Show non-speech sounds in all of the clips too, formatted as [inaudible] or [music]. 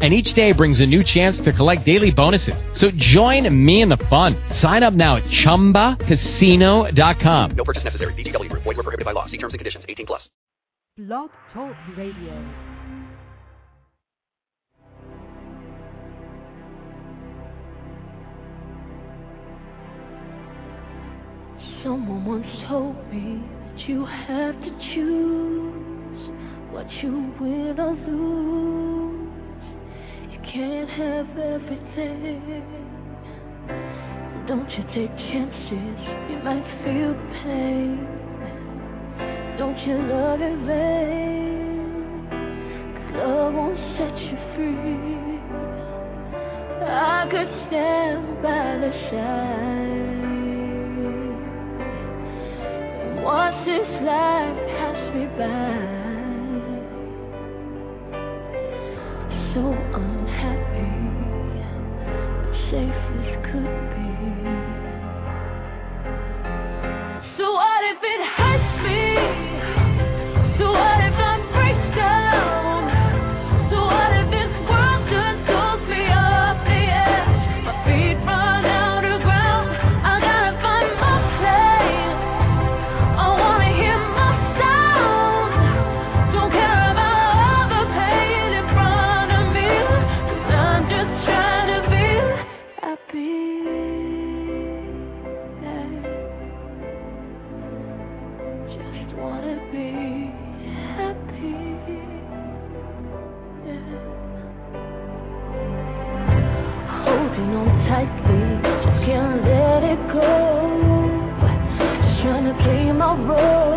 and each day brings a new chance to collect daily bonuses. So join me in the fun. Sign up now at ChumbaCasino.com. No purchase necessary. VGW Group. Void were prohibited by law. See terms and conditions. 18 plus. Blog Talk Radio. Someone once told me that you have to choose what you win or lose. Can't have everything. Don't you take chances, you might feel pain. Don't you love your man? Cause love won't set you free. I could stand by the side and watch this life pass me by. So unhappy, but safe as could be. So what if it hurts me? So to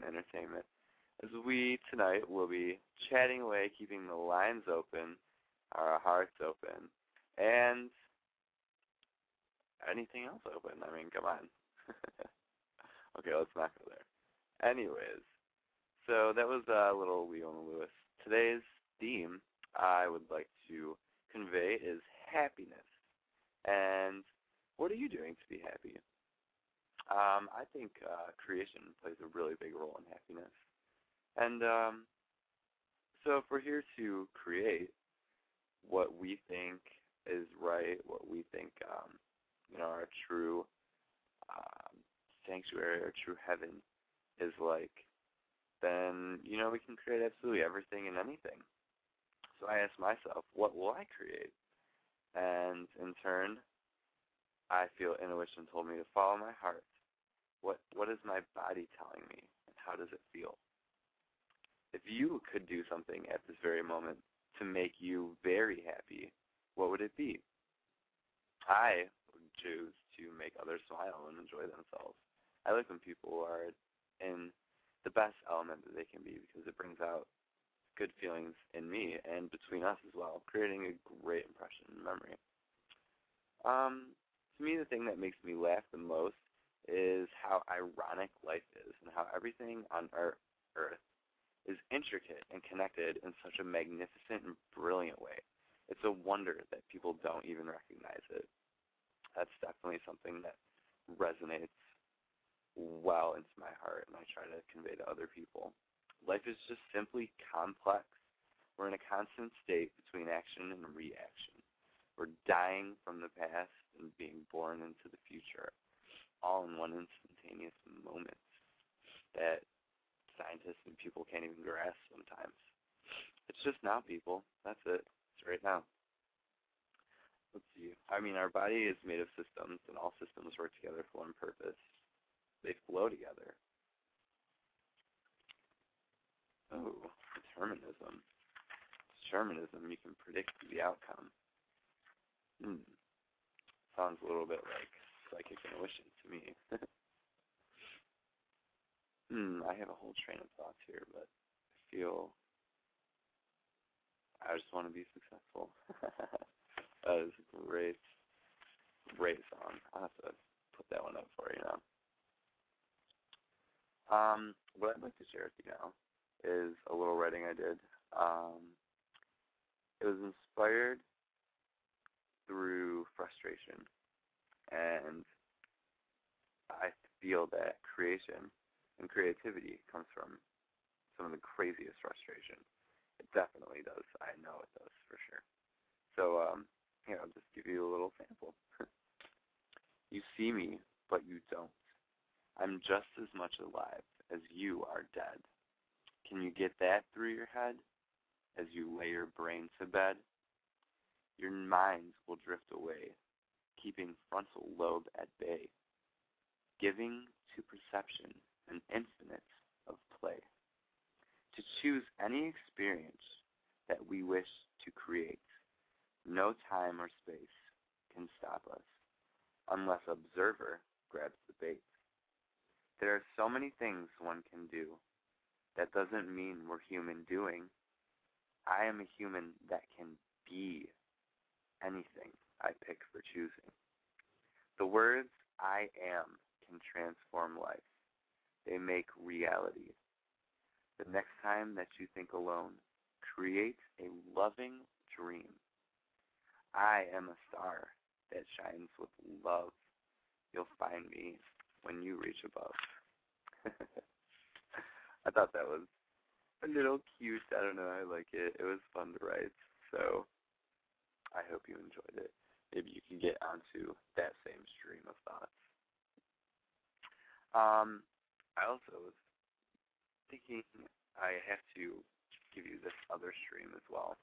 and entertainment. As we tonight will be chatting away, keeping the lines open, our hearts open, and anything else open. I mean, come on. [laughs] okay, let's not go there. Anyways, so that was a little Leona Lewis. Today's theme I would like to convey is happiness. And what are you doing to be happy? Um, I think uh, creation plays a really big role in happiness. And um, so if we're here to create what we think is right, what we think, um, you know, our true um, sanctuary, our true heaven is like, then you know we can create absolutely everything and anything. So I asked myself, what will I create? And in turn, I feel intuition told me to follow my heart. What what is my body telling me, and how does it feel? If you could do something at this very moment to make you very happy, what would it be? I would choose to make others smile and enjoy themselves. I like when people are in the best element that they can be because it brings out good feelings in me and between us as well, creating a great impression in memory. Um, to me, the thing that makes me laugh the most is how ironic life is and how everything on Earth is intricate and connected in such a magnificent and brilliant way. It's a wonder that people don't even recognize it. That's definitely something that resonates well into my heart and I try to convey to other people. Life is just simply complex. We're in a constant state between action and reaction. We're dying from the past and being born into the future, all in one instantaneous moment that scientists and people can't even grasp sometimes. It's just now, people. That's it. It's right now. Let's see. I mean, our body is made of systems, and all systems work together for one purpose. They flow together. Oh, determinism. Determinism, you can predict the outcome. Hmm. Sounds a little bit like psychic intuition to me. [laughs] hmm, I have a whole train of thoughts here, but I feel I just want to be successful. [laughs] that is a great, great song. I'll have to put that one up for you now. Um, what I'd like to share with you now is a little writing I did. Um, it was inspired through frustration, and I feel that creation and creativity comes from some of the craziest frustration. It definitely does. I know it does for sure. So um, here, I'll just give you a little sample. [laughs] you see me, but you don't. I'm just as much alive as you are dead. Can you get that through your head as you lay your brain to bed? Your minds will drift away, keeping frontal lobe at bay, giving to perception an infinite of play. To choose any experience that we wish to create, no time or space can stop us unless observer grabs the bait. There are so many things one can do that doesn't mean we're human doing. I am a human that can be anything I pick for choosing. The words I am can transform life. They make reality. The next time that you think alone, create a loving dream. I am a star that shines with love. You'll find me when you reach above. [laughs] I thought that was a little cute. I don't know. I like it. It was fun to write. So I hope you enjoyed it. Maybe you can get onto that same stream of thoughts. Um, I also was thinking I have to give you this other stream as well.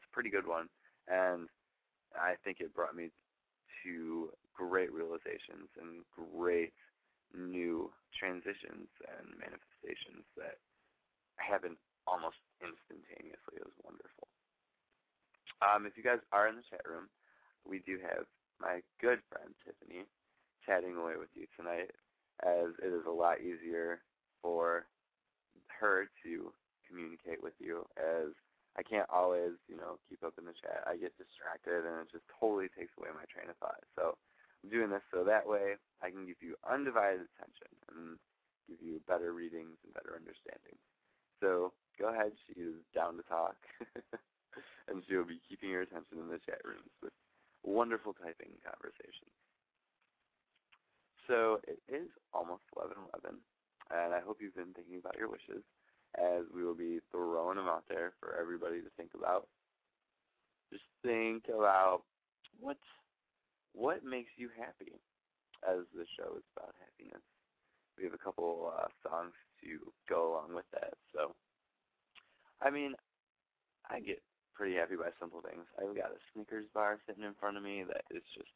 It's a pretty good one, and I think it brought me to great realizations and great new transitions and manifestations that happen almost instantaneously. It was wonderful. Um, if you guys are in the chat room, we do have my good friend Tiffany chatting away with you tonight, as it is a lot easier for her to communicate with you as I can't always, you know, keep up in the chat. I get distracted and it just totally takes away my train of thought. So I'm doing this so that way I can give you undivided attention and give you better readings and better understanding. So go ahead, she is down to talk. [laughs] and she'll be keeping your attention in the chat rooms with wonderful typing conversation. So it is almost 11:11, and I hope you've been thinking about your wishes, as we will be throwing them out there for everybody to think about. Just think about what what makes you happy, as the show is about happiness. We have a couple uh, songs to go along with that. So, I mean, I get pretty happy by simple things. I've got a Snickers bar sitting in front of me that is just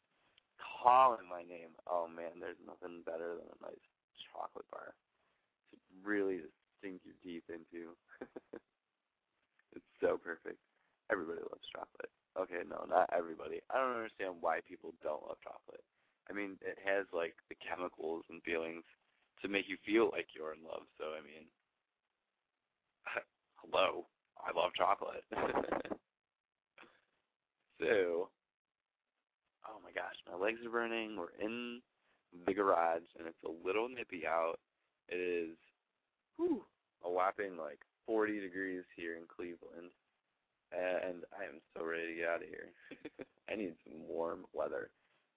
calling my name. Oh man, there's nothing better than a nice chocolate bar to really sink your teeth into. [laughs] it's so perfect. Everybody loves chocolate. Okay, no, not everybody. I don't understand why people don't love chocolate. I mean, it has like the chemicals and feelings to make you feel like you're in love. So I mean, [laughs] hello, I love chocolate. [laughs] so, oh my gosh, my legs are burning. We're in the garage, and it's a little nippy out. It is whew, a whopping like 40 degrees here in Cleveland, and I am so ready to get out of here. [laughs] I need some warm weather.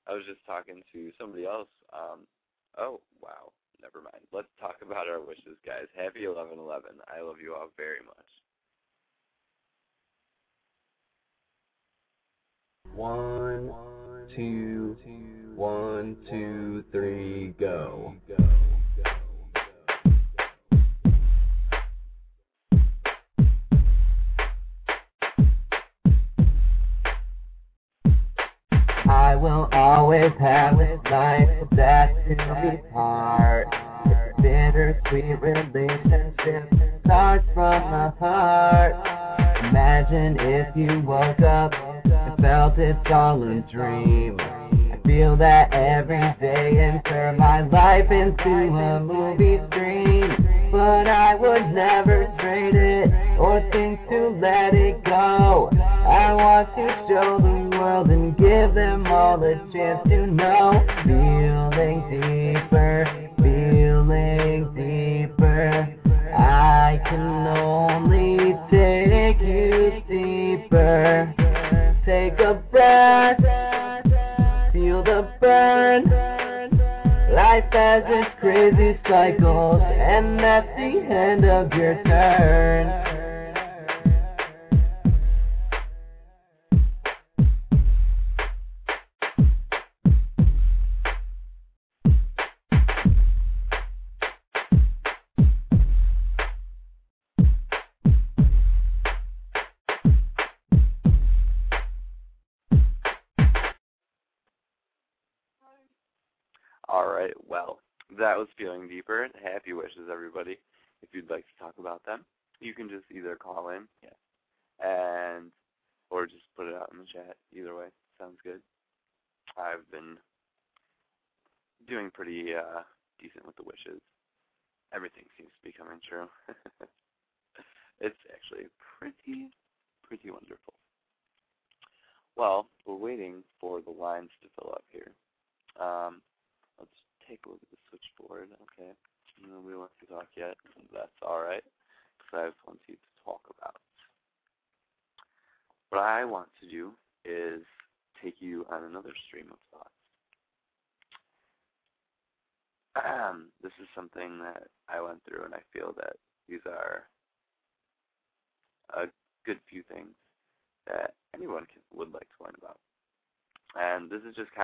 I was just talking to somebody else. Um, oh wow, never mind. Let's talk about our wishes, guys. Happy 11/11. I love you all very much. One, two, one, two, three, go.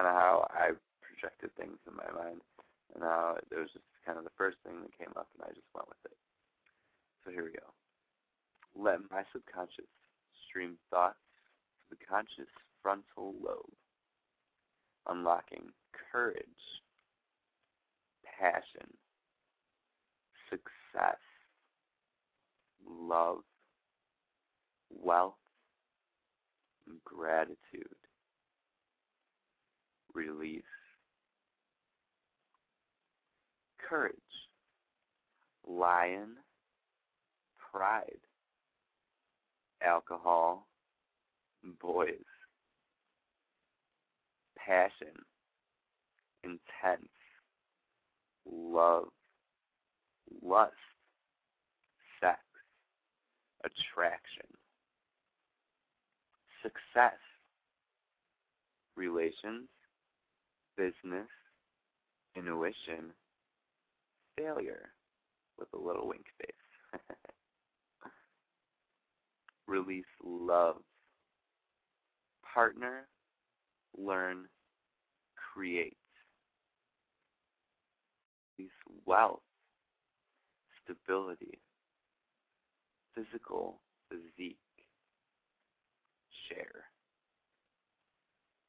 Kind of how I projected things in my mind, and now it was just kind of the first thing that came up, and I just went with it. So here we go. Let my subconscious stream thoughts to the conscious frontal lobe, unlocking courage, passion, success, love, wealth, gratitude, release, courage, lion, pride, alcohol, boys, passion, intense, love, lust, sex, attraction, success, relations, business, intuition, failure, with a little wink face. [laughs] Release love. Partner, learn, create. Release wealth, stability, physical physique, share.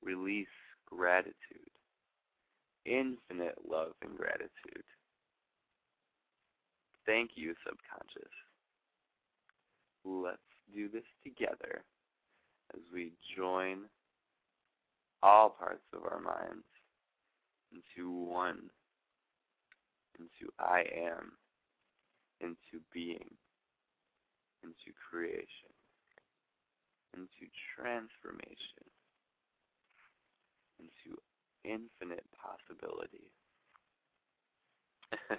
Release gratitude, infinite love and gratitude. Thank you, subconscious. Let's do this together as we join all parts of our minds into one, into I am, into being, into creation, into transformation, into infinite possibility. [laughs]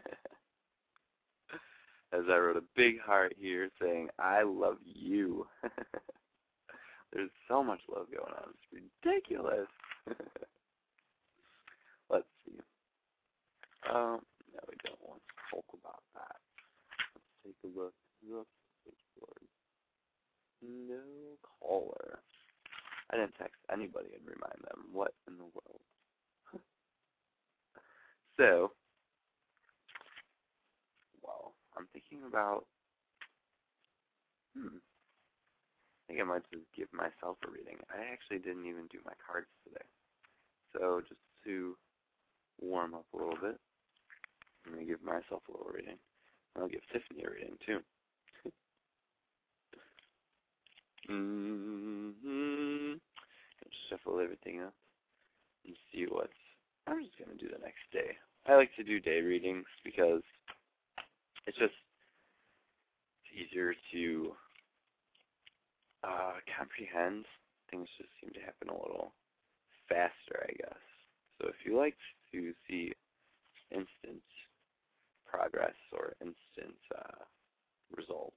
As I wrote a big heart here saying, I love you. [laughs] There's so much love going on. It's ridiculous. [laughs] Let's see. Um, no, we don't want to talk about that. Let's take a look. Look. No caller. I didn't text anybody and remind them. What in the world? So, well, I'm thinking about. Hmm. I think I might just give myself a reading. I actually didn't even do my cards today. So, just to warm up a little bit, I'm going to give myself a little reading. I'll give Tiffany a reading, too. [laughs] mm-hmm. Shuffle everything up and see what's. I'm just to do the next day. I like to do day readings because it's just easier to uh, comprehend. Things just seem to happen a little faster, I guess. So if you like to see instant progress or instant uh, results,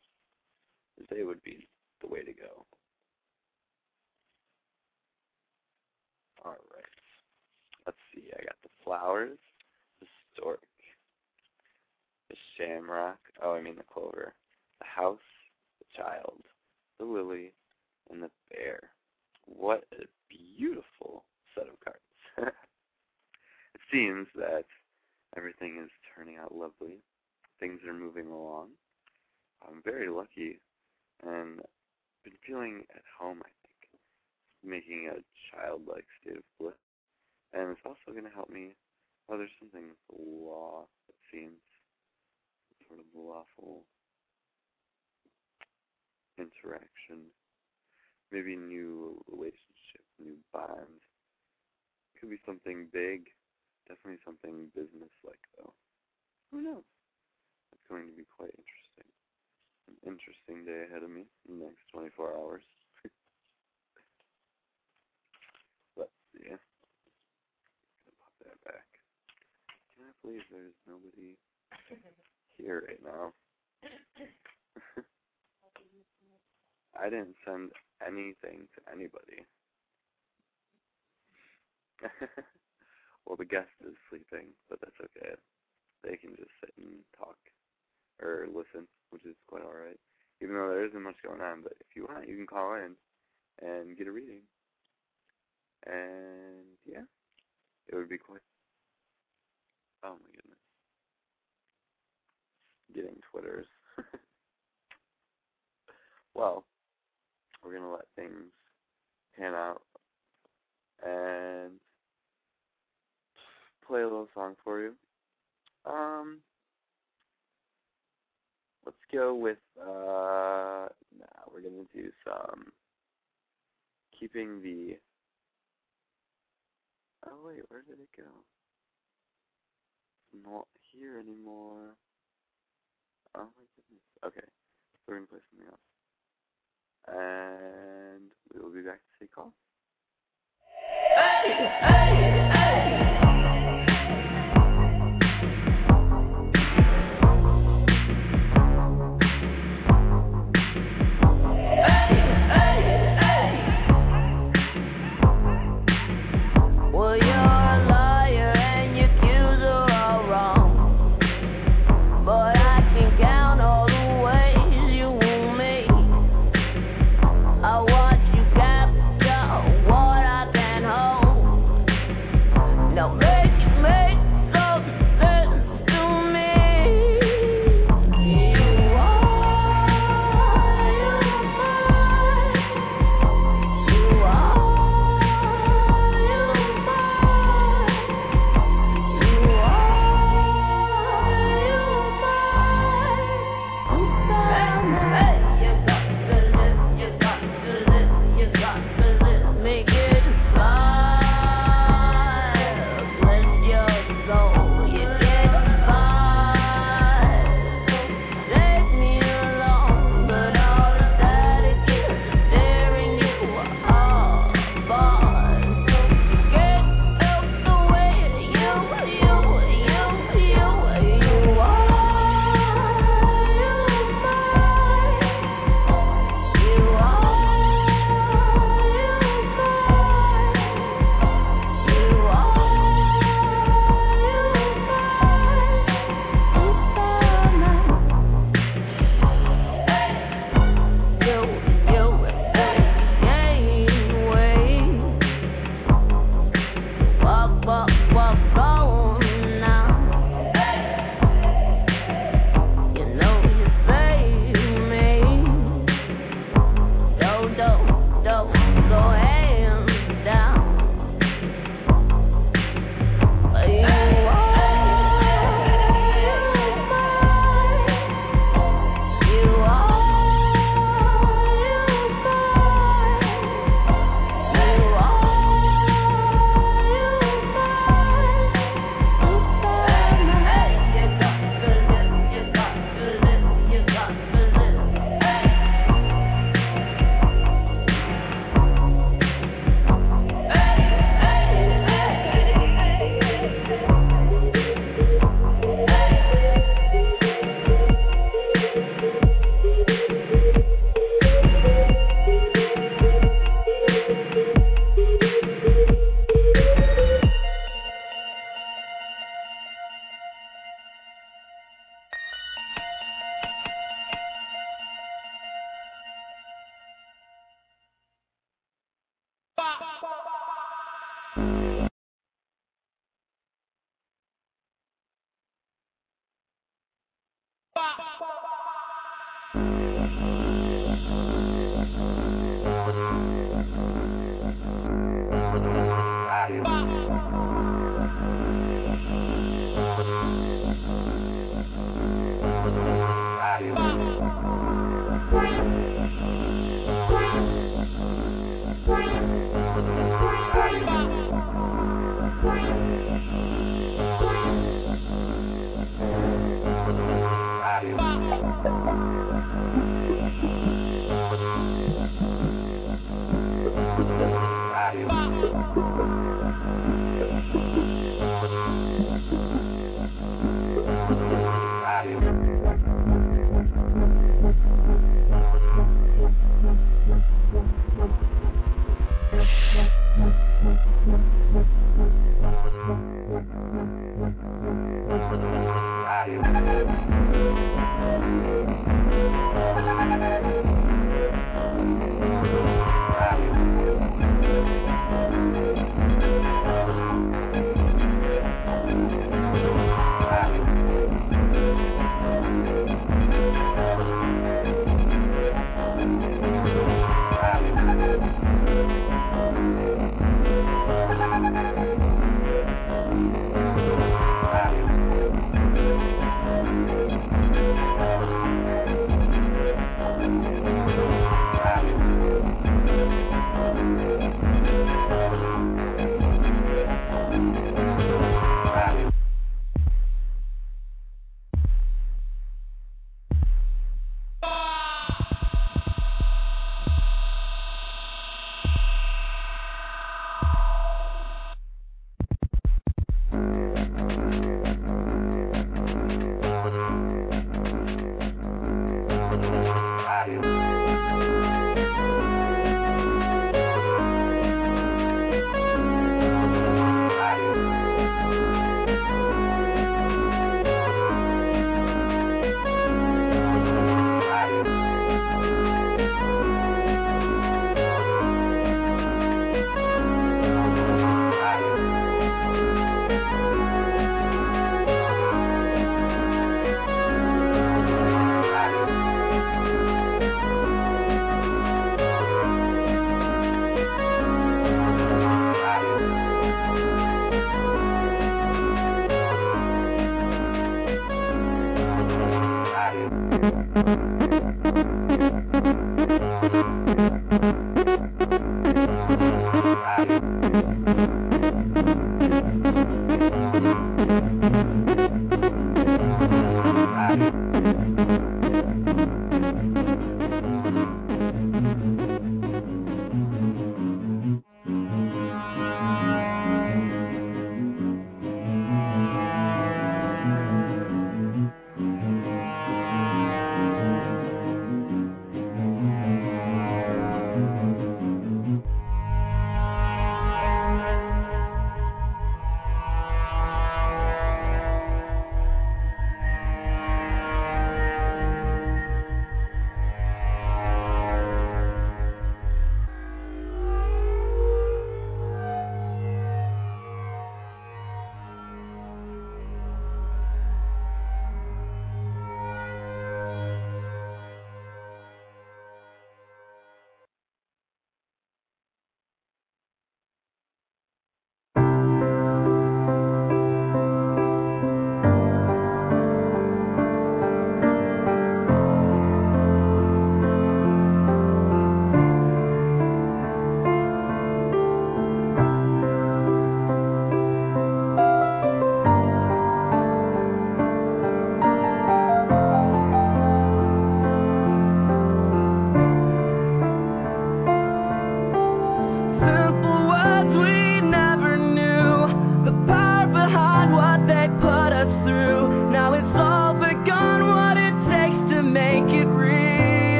they would be the way to go. All right. Let's see. I got the flowers, the stork, the shamrock. Oh, I mean the clover. The house, the child, the lily, and the bear. What a beautiful set of cards. [laughs] it seems that everything is turning out lovely. Things are moving along. I'm very lucky and been feeling at home, I think, making a childlike state of bliss. And it's also going to help me. Oh, there's something with the law, it seems. Sort of lawful interaction. Maybe new relationship, new bond. Could be something big. Definitely something business-like, though. Who knows? It's going to be quite interesting. An interesting day ahead of me in the next 24 hours. [laughs] Let's see. Gonna pop that back. Believe there's nobody here right now? [laughs] I didn't send anything to anybody. [laughs] well, the guest is sleeping, but that's okay. They can just sit and talk or listen, which is quite alright. Even though there isn't much going on, but if you want, you can call in and get a reading. And yeah, it would be quite. Oh my goodness. Getting Twitters. [laughs] well, we're gonna let things pan out and play a little song for you. Um, let's go with uh, nah, we're gonna do some keeping the. Oh wait, where did it go? Not here anymore. Oh my goodness. Okay, so we're gonna play something else and we will be back to take off. Simple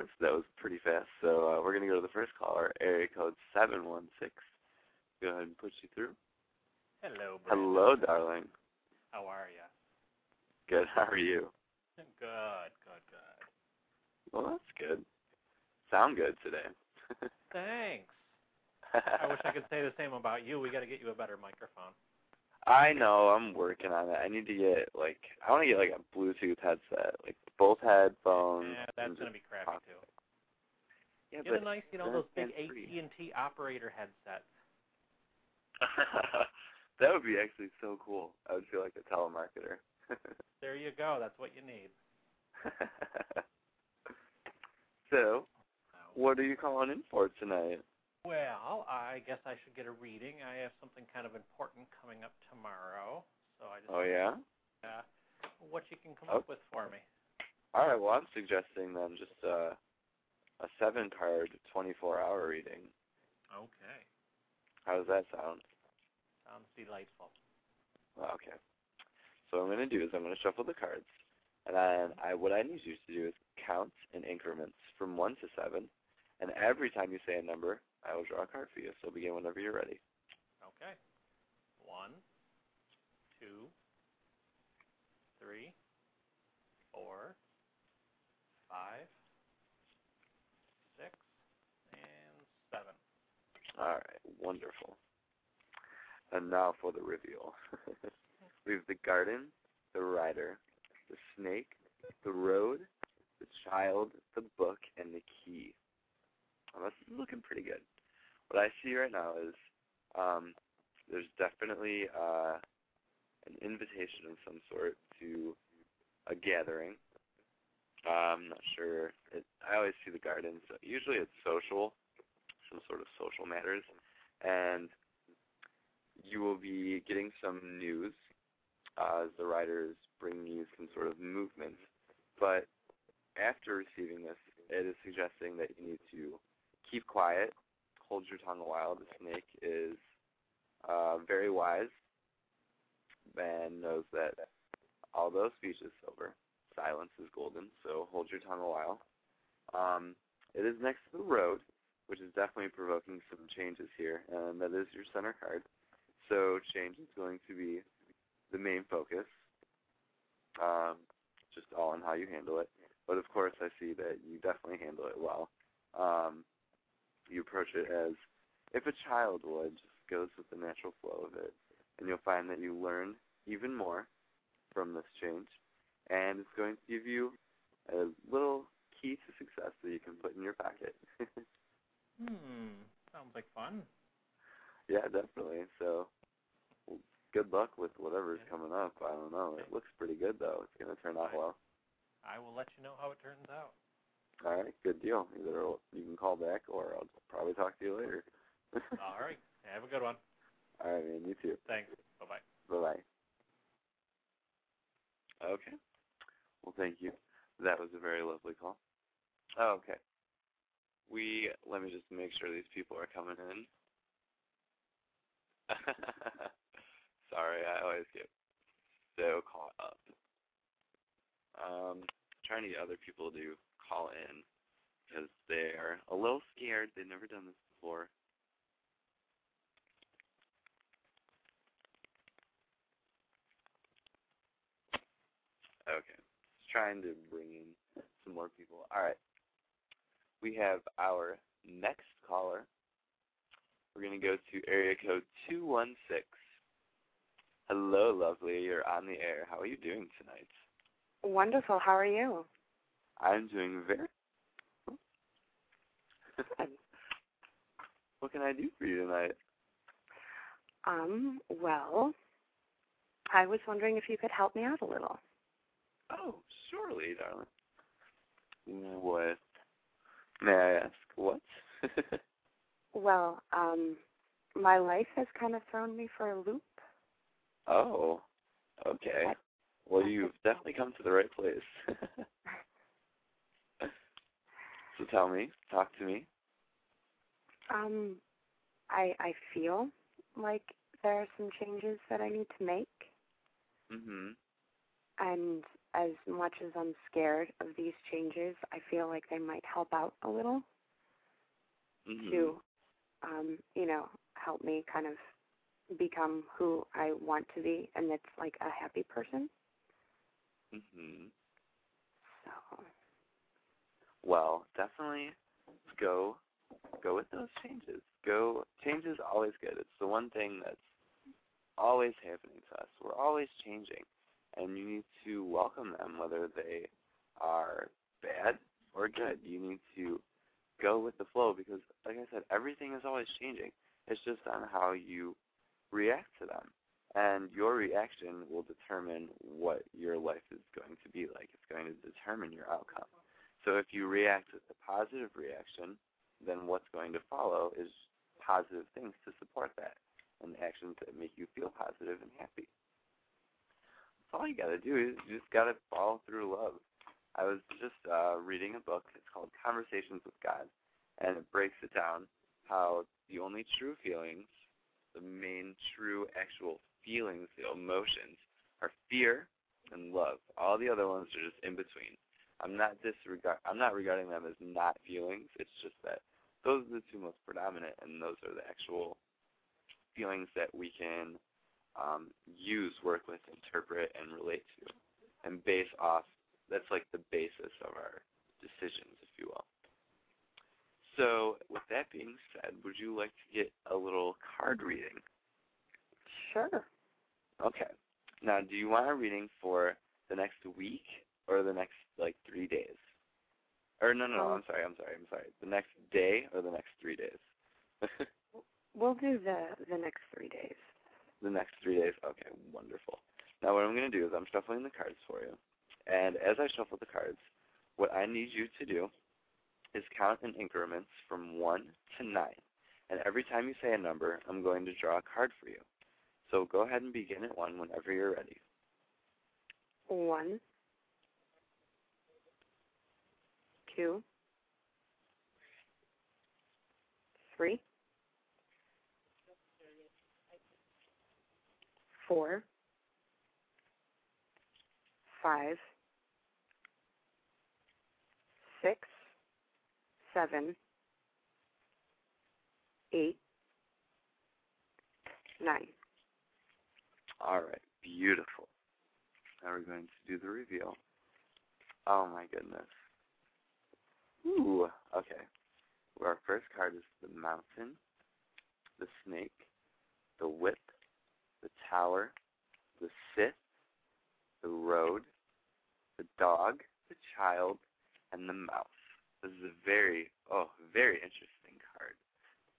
callers. That was pretty fast. So uh, we're going to go to the first caller, area code 716. Go ahead and put you through. Hello, Brandon. Hello, darling. How are you? Good. How are you? Good, good, good. Well, that's good. Sound good today. [laughs] Thanks. I wish I could say the same about you. We got to get you a better microphone. I know. I'm working on it. I need to get like I want to get like a Bluetooth headset, like both headphones. yeah, that's and gonna just be crappy talk. too. Yeah, Get a nice, you know, those big. AT and T operator headsets. [laughs] that would be actually so cool. I would feel like a telemarketer. [laughs] There you go. That's what you need. [laughs] so, what are you calling in for tonight? Well, I guess I should get a reading. I have something kind of important coming up tomorrow, so I just Oh yeah. uh, what you can come Oh. up with for me. All right. Well, I'm suggesting then just uh, a seven card, 24 hour reading. Okay. How does that sound? Sounds delightful. Well, okay. So what I'm going to do is I'm going to shuffle the cards, and then I what I need you to do is count in increments from one to seven, and every time you say a number, I will draw a card for you. So begin whenever you're ready. Okay. One, two, three, four, five, six, and seven. All right, wonderful. And now for the reveal. [laughs] we have the garden, the rider, the snake, the road, the child, the book, and the key. Well, this is looking pretty good. What I see right now is um, there's definitely uh, an invitation of some sort to a gathering. Uh, I'm not sure. It, I always see the garden. So usually it's social, some sort of social matters, and you will be getting some news uh, as the riders bring you some sort of movement. But after receiving this, it is suggesting that you need to keep quiet, hold your tongue a while. The snake is uh, very wise and knows that although speech is silver, silence is golden. So hold your tongue a while. Um, it is next to the road, which is definitely provoking some changes here, and that is your center card. So change is going to be the main focus, um, just all on how you handle it. But of course, I see that you definitely handle it well. Um, you approach it as if a child would, just goes with the natural flow of it, and you'll find that you learn even more from this change, and it's going to give you a little key to success that you can put in your pocket. Hmm. Sounds like fun. yeah, definitely. So, well, good luck with whatever's Yeah. coming up. I don't know. It looks pretty good though. It's going to turn out Right. well. I will let you know how it turns out. All right, good deal. Either you can call back or I'll probably talk to you later. All right. Have a good one. All right, man. You too. Thanks. Bye bye. Bye bye. Okay. Well, thank you. That was a very lovely call. Oh, okay. We let me just make sure these people are coming in. Sorry, I always get so caught up. Um, trying to get other people to call in because they are a little scared. They've never done this before. Okay. Just trying to bring in some more people. All right. we have our next caller. We're going to go to area code 216. Hello, lovely. You're on the air. How are you doing tonight? Wonderful. How are you? I'm doing very. [laughs] what can I do for you tonight? Um, well, I was wondering if you could help me out a little. Surely, darling. What? May I ask what? [laughs] Well, um, my life has kind of thrown me for a loop. oh, okay. Well, you've definitely come to the right place. [laughs] so tell me, talk to me. Um, I I feel like there are some changes that I need to make, Mhm. and as much as I'm scared of these changes, I feel like they might help out a little Mhm. to, um, you know, help me kind of become who I want to be, and that's like a happy person. Mhm. So, Well, definitely go go with those changes. Go change is always good. It's the one thing that's always happening to us. We're always changing. And you need to welcome them whether they are bad or good. You need to go with the flow because like I said, everything is always changing. It's just on how you react to them. And your reaction will determine what your life is going to be like. It's going to determine your outcome. So if you react with a positive reaction, then what's going to follow is positive things to support that and actions that make you feel positive and happy. All you gotta do is you just gotta follow through love. I was just uh, reading a book. It's called Conversations with God, and it breaks it down how the only true feelings, the main true actual feelings, the emotions, are fear and love. All the other ones are just in between. I'm not disregard. I'm not regarding them as not feelings. It's just that those are the two most predominant, and those are the actual feelings that we can um, use, work with, interpret, and relate to, and base off. That's like the basis of our decisions, if you will. So, with that being said, would you like to get a little card reading? sure. Okay. Now, do you want a reading for the next week or the next like three days? Or no, no, no. Um, I'm sorry. I'm sorry. I'm sorry. The next day or the next three days? [laughs] We'll do the the next three days. The next three days. Okay, wonderful. Now, what I'm going to do is I'm shuffling the cards for you, and as I shuffle the cards, what I need you to do is count in increments from one to nine. And every time you say a number, I'm going to draw a card for you. So go ahead and begin at one whenever you're ready. One, two, three, four, five, six, seven, eight, nine. All right, beautiful. Now we're going to do the reveal. Oh my goodness. Ooh, okay. Well, our first card is the mountain, the snake, the whip, the tower, the Scythe, the road, the dog, the child, and the mouse. This is a very, oh, very interesting card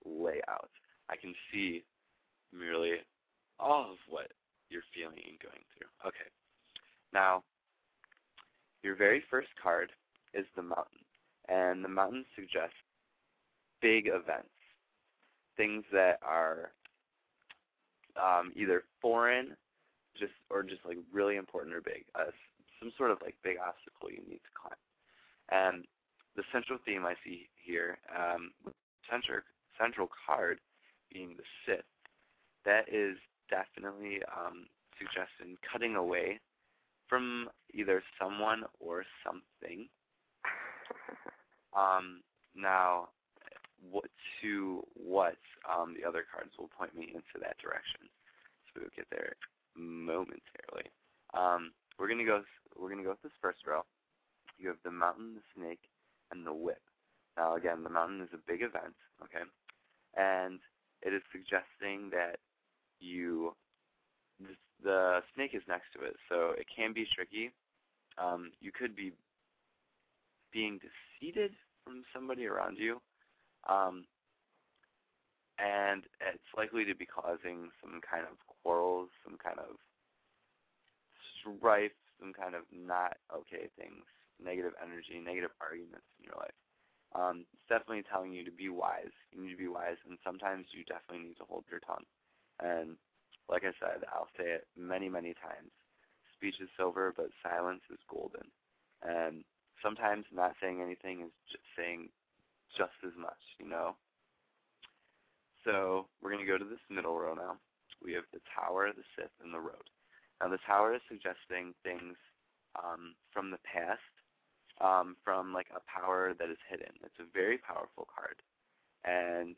layout. I can see merely all of what you're feeling and going through. Okay. Now, your very first card is the mountain, and the mountain suggests big events, things that are um, either foreign, just or just like really important or big, uh, some sort of like big obstacle you need to climb. And the central theme I see here, um, central central card being the Scythe, that is definitely um, suggesting cutting away from either someone or something. [laughs] Um, now, what to what um, the other cards will point me into that direction. So we'll get there momentarily. Um, we're gonna go. We're gonna go with this first row. You have the mountain, the snake, and the whip. Now, again, the mountain is a big event, okay? And it is suggesting that you, the snake is next to it, so it can be tricky. Um, you could be being defeated from somebody around you. Um, and it's likely to be causing some kind of quarrels, some kind of strife, some kind of not okay things, negative energy, negative arguments in your life. Um, it's definitely telling you to be wise. You need to be wise, and sometimes you definitely need to hold your tongue. And like I said, I'll say it many, many times. Speech is silver, but silence is golden. And sometimes not saying anything is just saying just as much, you know. So we're going to go to this middle row now. We have the tower, the Scythe, and the road. Now the tower is suggesting things um, from the past, um, from like a power that is hidden. It's a very powerful card, and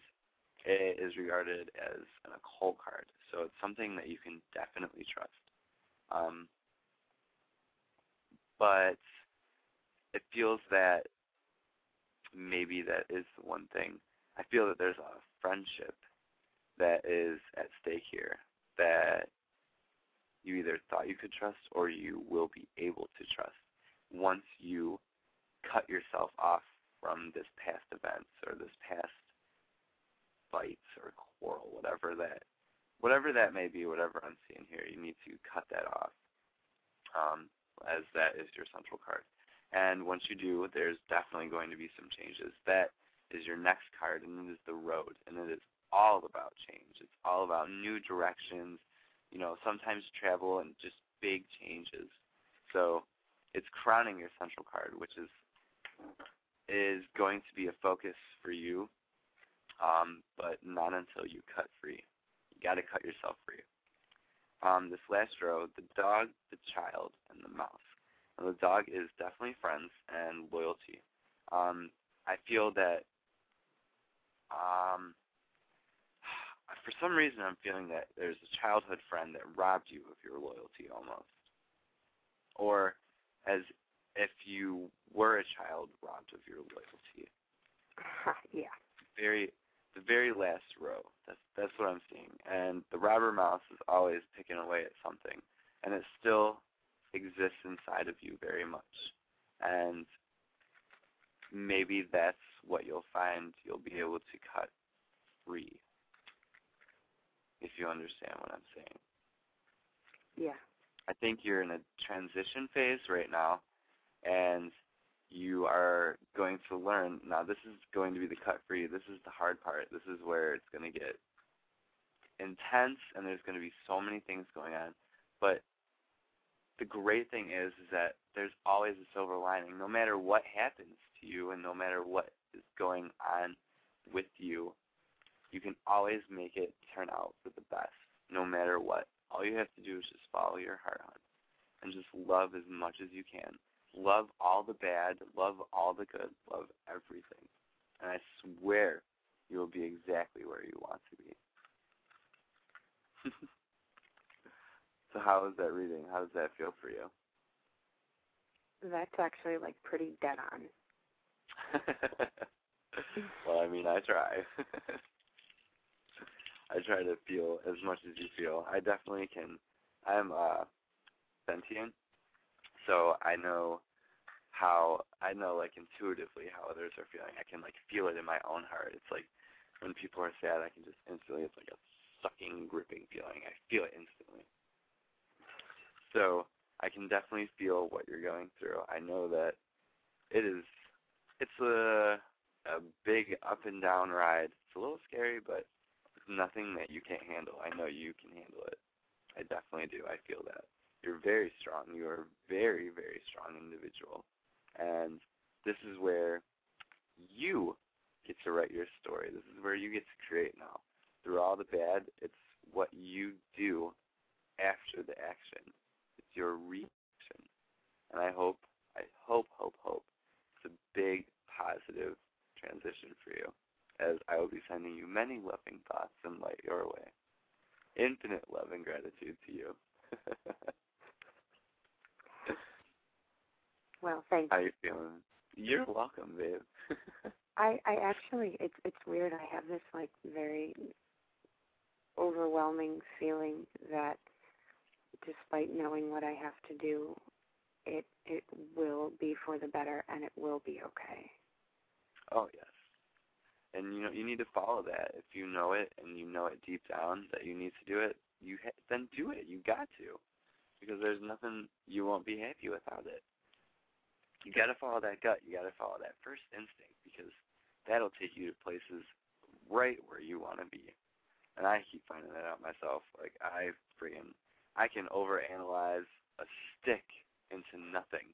it is regarded as an occult card. So it's something that you can definitely trust. Um, but it feels that maybe that is the one thing. I feel that there's a friendship that is at stake here that you either thought you could trust or you will be able to trust once you cut yourself off from this past events or this past fights or quarrel, whatever that whatever that may be, whatever I'm seeing here, you need to cut that off. Um, as that is your central card. And once you do, there's definitely going to be some changes. That is your next card, and it is the road, and it is all about change. It's all about new directions, you know, sometimes travel and just big changes. So it's crowning your central card, which is is going to be a focus for you, um, but not until you cut free. You got to cut yourself free. Um, this last row, the dog, the child, and the mouse. The dog is definitely friends and loyalty. Um, I feel that um, [sighs] for some reason I'm feeling that there's a childhood friend that robbed you of your loyalty almost. Or as if you were a child robbed of your loyalty. [laughs] yeah. Very the very last row. That's that's what I'm seeing. And the robber mouse is always picking away at something. And it still exists inside of you very much. And maybe that's what you'll find you'll be able to cut free. If you understand what I'm saying. Yeah. I think you're in a transition phase right now and you are going to learn now this is going to be the cut free. This is the hard part. This is where it's going to get intense and there's going to be so many things going on. But the great thing is is that there's always a silver lining. No matter what happens to you and no matter what is going on with you, you can always make it turn out for the best, no matter what. All you have to do is just follow your heart on and just love as much as you can. Love all the bad, love all the good, love everything. And I swear you will be exactly where you want to be. [laughs] so how is that reading? How does that feel for you? That's actually like pretty dead on. [laughs] well, I mean, I try. [laughs] I try to feel as much as you feel. I definitely can. I'm uh, sentient, so I know how I know like intuitively how others are feeling. I can like feel it in my own heart. It's like when people are sad, I can just instantly. It's like a sucking, gripping feeling. I feel it instantly. So I can definitely feel what you're going through. I know that it is. It's a a big up and down ride. It's a little scary, but it's nothing that you can't handle. I know you can handle it. I definitely do. I feel that. You're very strong. You are a very, very strong individual. And this is where you get to write your story. This is where you get to create now. Through all the bad, it's what you do after the action. Your reaction. And I hope, I hope, hope, hope it's a big positive transition for you as I will be sending you many loving thoughts and light your way. Infinite love and gratitude to you. [laughs] well, thank How you feeling? You're welcome, babe. [laughs] I I actually it's it's weird. I have this like very overwhelming feeling that despite knowing what I have to do, it it will be for the better and it will be okay. Oh yes. And you know you need to follow that. If you know it and you know it deep down that you need to do it, you ha- then do it. You got to, because there's nothing you won't be happy without it. You got to follow that gut. You got to follow that first instinct because that'll take you to places right where you want to be. And I keep finding that out myself. Like I freaking, I can overanalyze a stick into nothing.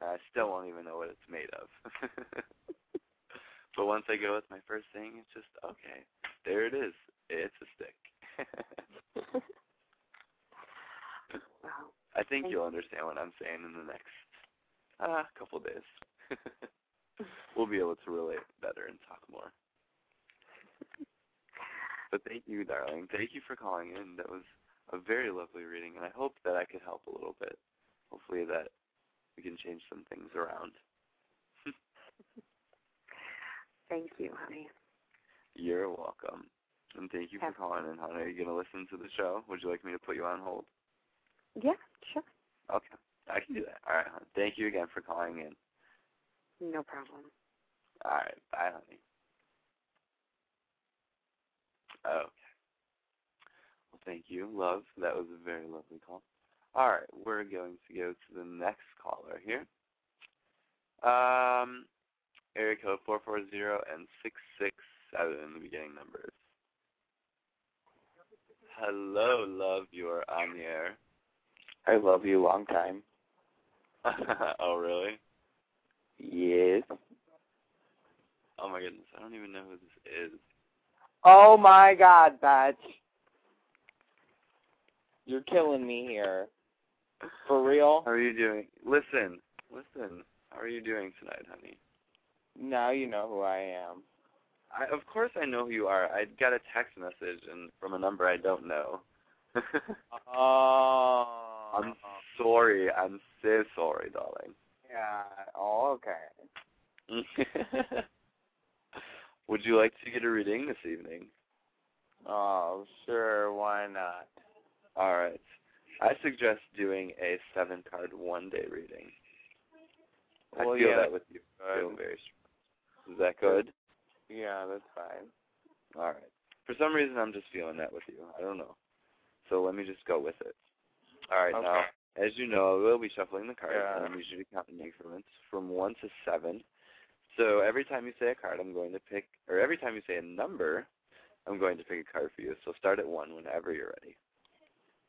And I still won't even know what it's made of. [laughs] but once I go with my first thing, it's just okay. There it is. It's a stick. Wow. [laughs] I think Thank you'll understand what I'm saying in the next uh, couple days. [laughs] we'll be able to relate better and talk more. But thank you, darling. Thank you for calling in. That was a very lovely reading, and I hope that I could help a little bit. Hopefully that we can change some things around. [laughs] Thank you, honey. You're welcome. And thank you for calling in, hon. Are you going to listen to the show? Would you like me to put you on hold? Yeah, sure. Okay. I can do that. All right, hon. Thank you again for calling in. No problem. All right. Bye, honey. Okay. Thank you, love. That was a very lovely call. All right, we're going to go to the next caller here. Um, area code four four zero and six six seven in the beginning numbers. Hello, love. You're on the air. I love you long time. [laughs] oh, really? Yes. Oh my goodness, I don't even know who this is. Oh my god, Batch. You're killing me here. For real? How are you doing? Listen, listen. How are you doing tonight, honey? Now you know who I am. I, of course I know who you are. I got a text message and from a number I don't know. [laughs] Oh. I'm sorry. I'm so sorry, darling. Yeah. Oh, okay. [laughs] Would you like to get a reading this evening? Oh, sure. Why not? All right. I suggest doing a seven card one day reading. Well, I feel yeah, that with you. I feel very strong. Is that good? Yeah, that's fine. All right. For some reason, I'm just feeling that with you. I don't know. So let me just go with it. All right. Okay. Now, as you know, we'll be shuffling the cards, Yeah. and I'm usually counting increments from one to seven. So every time you say a card, I'm going to pick, or every time you say a number, I'm going to pick a card for you. So start at one whenever you're ready.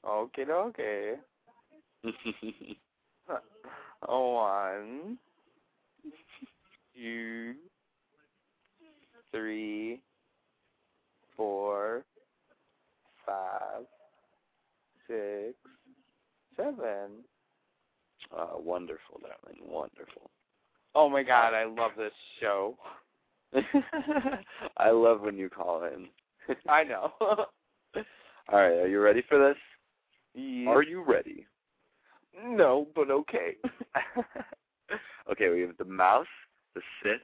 Okay, okay. [laughs] One, two, three, four, five, six, seven. uh, wonderful, darling. Wonderful. Oh my god, I love this show. [laughs] I love when you call in. I know. [laughs] All right. Are you ready for this? Yeah. Are you ready? No, but okay. [laughs] okay, we have the mouse, the Scythe,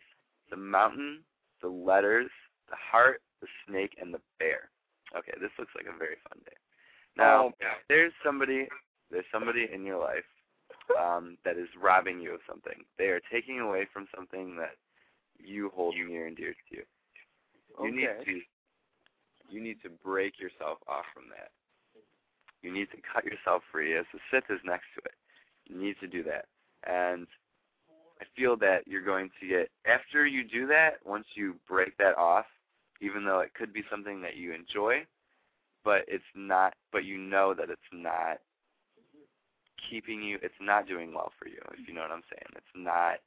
the mountain, the letters, the heart, the snake, and the bear. Okay, this looks like a very fun day. Now, Oh, yeah. there's somebody, there's somebody in your life um, that is robbing you of something. They are taking away from something that you hold near and dear to you. You need to, you need to break yourself off from that. You need to cut yourself free. As the Scythe is next to it, you need to do that. And I feel that you're going to get after you do that. Once you break that off, even though it could be something that you enjoy, but it's not. But you know that it's not keeping you. It's not doing well for you. If you know what I'm saying. It's not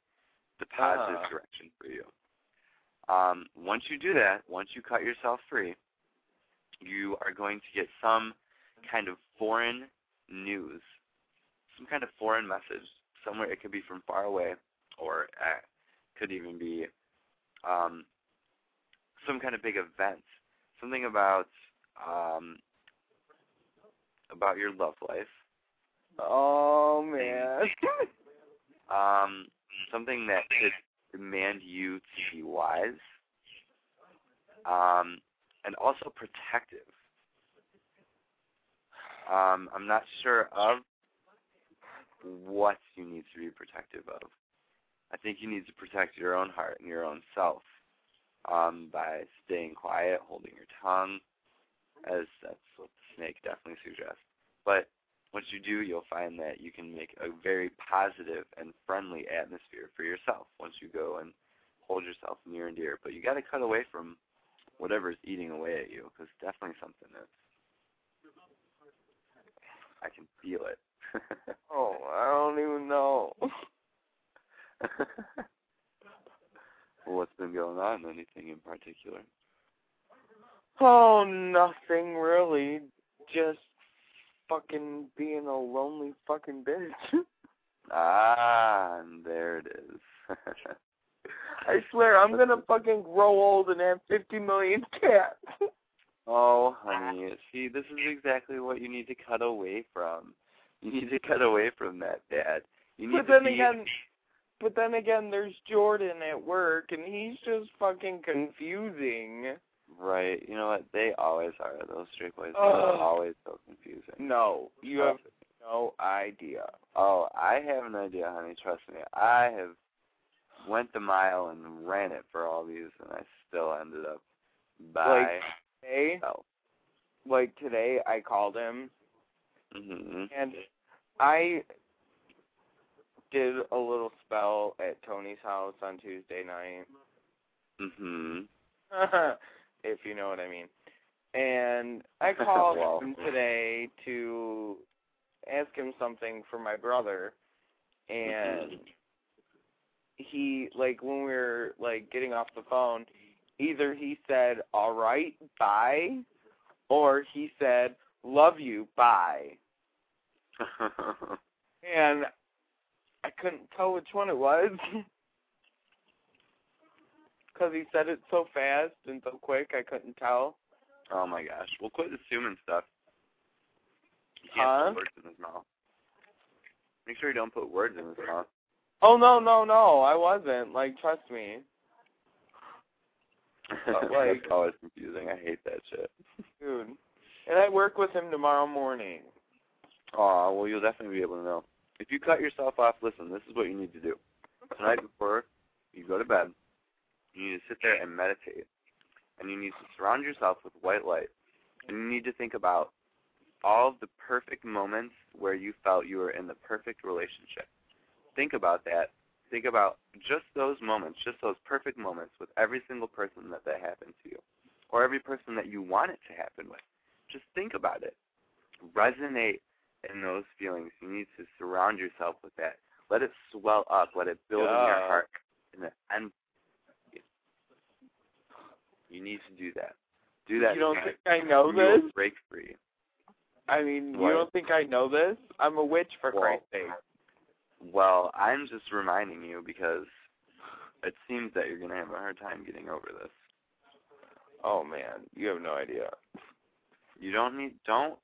the positive Ah. direction for you. Um, once you do that, once you cut yourself free, you are going to get some kind of foreign news, some kind of foreign message somewhere. It could be from far away, or uh, could even be um, some kind of big event, something about um, about your love life, Oh man. um, something that could demand you to be wise, um, and also protective. Um, I'm not sure of what you need to be protective of. I think you need to protect your own heart and your own self um, by staying quiet, holding your tongue, as that's what the snake definitely suggests. But once you do, you'll find that you can make a very positive and friendly atmosphere for yourself once you go and hold yourself near and dear. But you got to cut away from whatever's eating away at you, because definitely something that's I can feel it. [laughs] oh, I don't even know. [laughs] What's been going on? Anything in particular? Oh, nothing really. Just fucking being a lonely fucking bitch. [laughs] ah, and there it is. I swear, I'm gonna fucking grow old and have 50 million cats. Oh, [laughs] honey. See, this is exactly what you need to cut away from. You need to cut away from that, Dad. You need but to then be... again, but then again, there's Jordan at work, and he's just fucking confusing. Right. You know what? They always are. Those straight boys Ugh. are always so confusing. No, you oh. have no idea. Oh, I have an idea, honey. Trust me. I have went the mile and ran it for all these, and I still ended up by Like today, myself. like today, I called him, hmm and I did a little spell at Tony's house on Tuesday night. hmm [laughs] if you know what I mean. And I [laughs] called Wow. him today to ask him something for my brother and he like when we were like getting off the phone, either he said, All right, bye or he said, Love you, bye. [laughs] And I couldn't tell which one it was. [laughs] Because he said it so fast and so quick, I couldn't tell. oh my gosh. Well, quit assuming stuff. You can't Huh? put words in his mouth. Make sure you don't put words in his mouth. Oh no, no, no, I wasn't. Like, trust me, [laughs] like- That's always confusing. I hate that shit. dude. And I work with him tomorrow morning. Aw, well, you'll definitely be able to know. If you cut yourself off, listen, this is what you need to do. Tonight before you go to bed, you need to sit there and meditate. And you need to surround yourself with white light. And you need to think about all of the perfect moments where you felt you were in the perfect relationship. Think about that. Think about just those moments, just those perfect moments with every single person that that happened to you, or every person that you want it to happen with. Just think about it. Resonate in those feelings. You need to surround yourself with that. Let it swell up. Let it build in your heart. And, the, and you need to do that. Do that. You don't think I know this? break free. I mean, What? you don't think I know this? I'm a witch, for Well, Christ's sake. Well, I'm just reminding you because it seems that you're going to have a hard time getting over this. Oh man, you have no idea. You don't need don't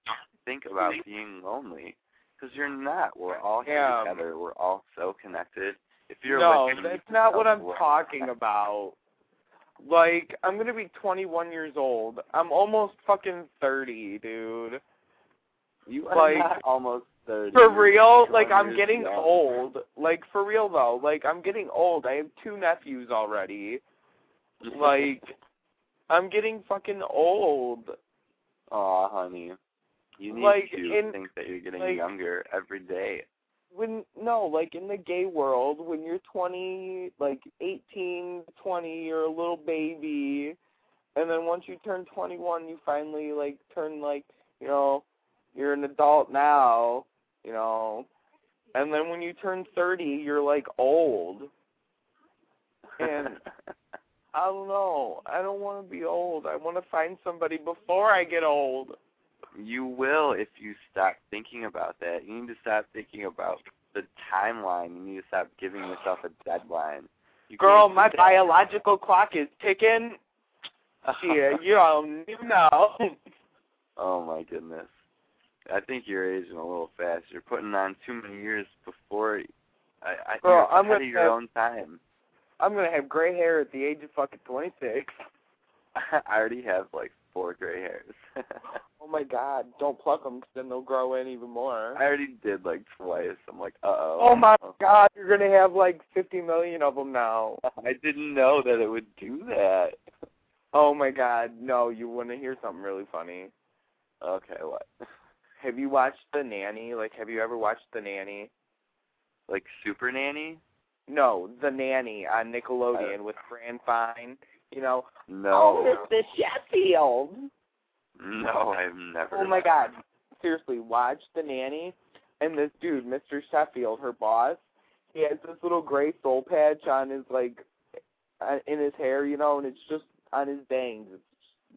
think about being lonely because you're not. We're all here Yeah. together. We're all so connected. If you're no, that's not what I'm talking about. Like, I'm gonna be 21 years old. I'm almost fucking 30, dude. You are Like, not almost. For real, like I'm getting young. old. Like for real though, like I'm getting old. I have two nephews already. Like [laughs] I'm getting fucking old. Aw, honey. You need Like, to in- think that you're getting like- younger every day. When no, like in the gay world, when you're 20, like 18, 20, you're a little baby, and then once you turn 21, you finally like turn like you know, you're an adult now, you know, and then when you turn 30, you're like old. And [laughs] I don't know. I don't want to be old. I want to find somebody before I get old. you will if you stop thinking about that. You need to stop thinking about the timeline. You need to stop giving yourself a deadline. You Girl, my that. biological clock is ticking. [laughs] Shit, you don't you know. Oh my goodness. I think you're aging a little fast. You're putting on too many years before. I, I think well, I'm gonna of your have- own time. I'm gonna have gray hair at the age of fucking 26. [laughs] I already have like four gray hairs. [laughs] Oh my god, don't pluck them, cause then they'll grow in even more. I already did like twice. I'm like, uh oh. Oh my god, you're gonna have like 50 million of them now. [laughs] I didn't know that it would do that. Oh my god, no, you want to hear something really funny. Okay, what? Have you watched The Nanny? Like, have you ever watched The Nanny? Like Super Nanny? No, The Nanny on Nickelodeon with Fran Fine. You know, No. oh, Mr. Sheffield. No, I've never. Oh my god. Seriously, watch The Nanny and this dude, Mr. Sheffield, her boss, he has this little gray soul patch on his like uh, in his hair, you know, and it's just on his bangs. It's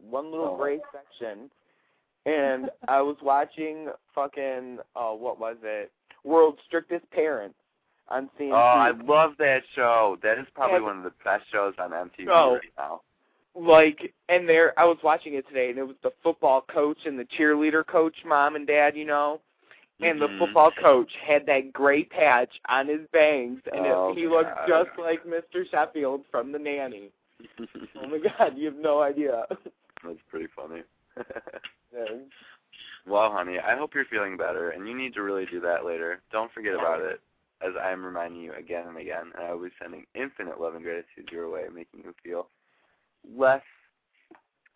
one little Oh. gray section. And I was watching fucking uh what was it? World's Strictest Parents on CNC. Oh, I love that show. That is probably Yeah. one of the best shows on MTV Oh. right now. like and there I was watching it today and it was the football coach and the cheerleader coach mom and dad, you know. And the Mhm. football coach had that gray patch on his bangs and Oh, it, he looked just like Mr. Sheffield from the nanny. [laughs] Oh my god, you have no idea. That's pretty funny. [laughs] Well, honey, I hope you're feeling better, and you need to really do that later. Don't forget about it, as I am reminding you again and again, and I will be sending infinite love and gratitude your way, making you feel less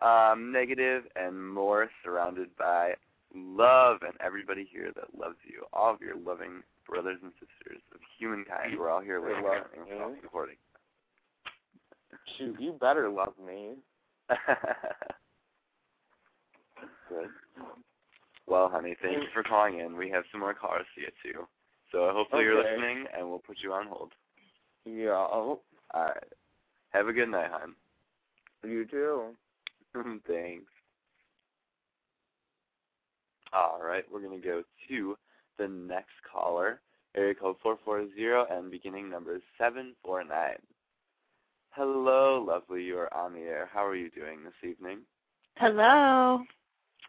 um, negative and more surrounded by love and everybody here that loves you, all of your loving brothers and sisters of humankind. We're all here listening love and supporting. Shoot, you better love me. [laughs] Good. Well, honey, thank you for calling in. We have some more callers to get to. So hopefully you're listening, and we'll put you on hold. Yeah. Oh. All right. Have a good night, hon. You too. [laughs] Thanks. All right, we're going to go to the next caller, area code 440 and beginning number 749. Hello, lovely. You are on the air. How are you doing this evening? Hello.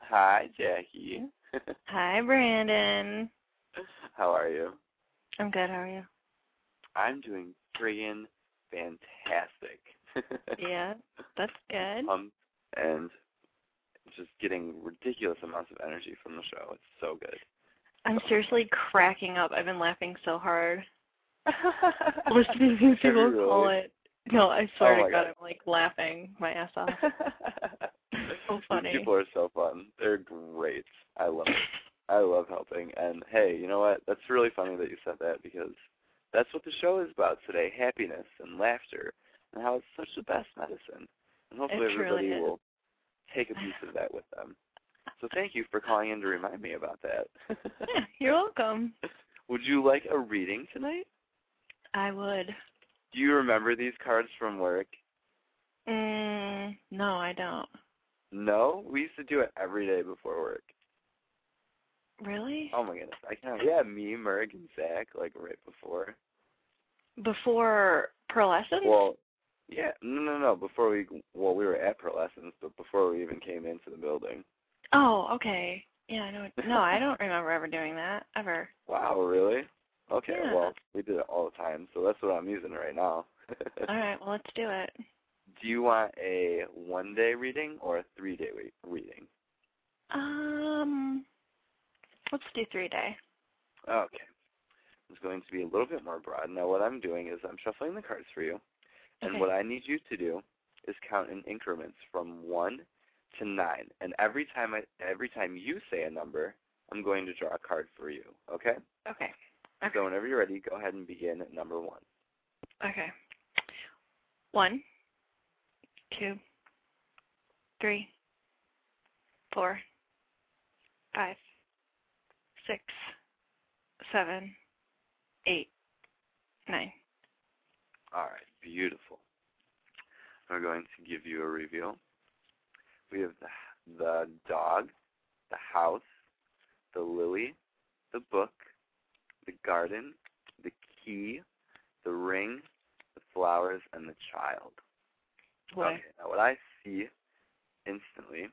Hi, Jackie. [laughs] Hi, Brandon. How are you? I'm good. How are you? I'm doing friggin' fantastic. [laughs] Yeah, that's good. Um, and just getting ridiculous amounts of energy from the show. It's so good. I'm seriously cracking up. I've been laughing so hard [laughs] listening to people call it. No, I swear Oh to God, God. I'm like laughing my ass off. [laughs] so funny. These people are so fun. They're great. I love it. I love helping. And hey, you know what? That's really funny that you said that because that's what the show is about today: happiness and laughter, and how it's such the best medicine. And hopefully It everybody will take a piece of that with them. So thank you for calling in to remind me about that. Yeah, you're welcome. [laughs] Would you like a reading tonight? I would. Do you remember these cards from work? Mm, no, I don't. No, we used to do it every day before work. Really? Oh my goodness, I can't. Yeah, me, Merg, and Zach, like right before. Before pearlescence? Well, yeah, no, no, no. Before we, well, we were at Pearlescence, but before we even came into the building. oh, okay. Yeah, I know. No, I don't remember ever doing that ever. [laughs] Wow, really? Okay, Yeah. well, we did it all the time, so that's what I'm using right now. [laughs] All right, well, let's do it. Do you want a one-day reading or a three-day re- reading? Um, let's do three day. Okay. It's going to be a little bit more broad. Now, what I'm doing is I'm shuffling the cards for you, and Okay. what I need you to do is count in increments from one to nine. And every time I, every time you say a number, I'm going to draw a card for you. Okay? Okay. So whenever you're ready, go ahead and begin at number one. Okay. One, two, three, four, five, six, seven, eight, nine. All right, beautiful. We're going to give you a reveal. We have the, the dog, the house, the lily, the book, the garden, the key, the ring, the flowers, and the child. Okay, now what I see instantly,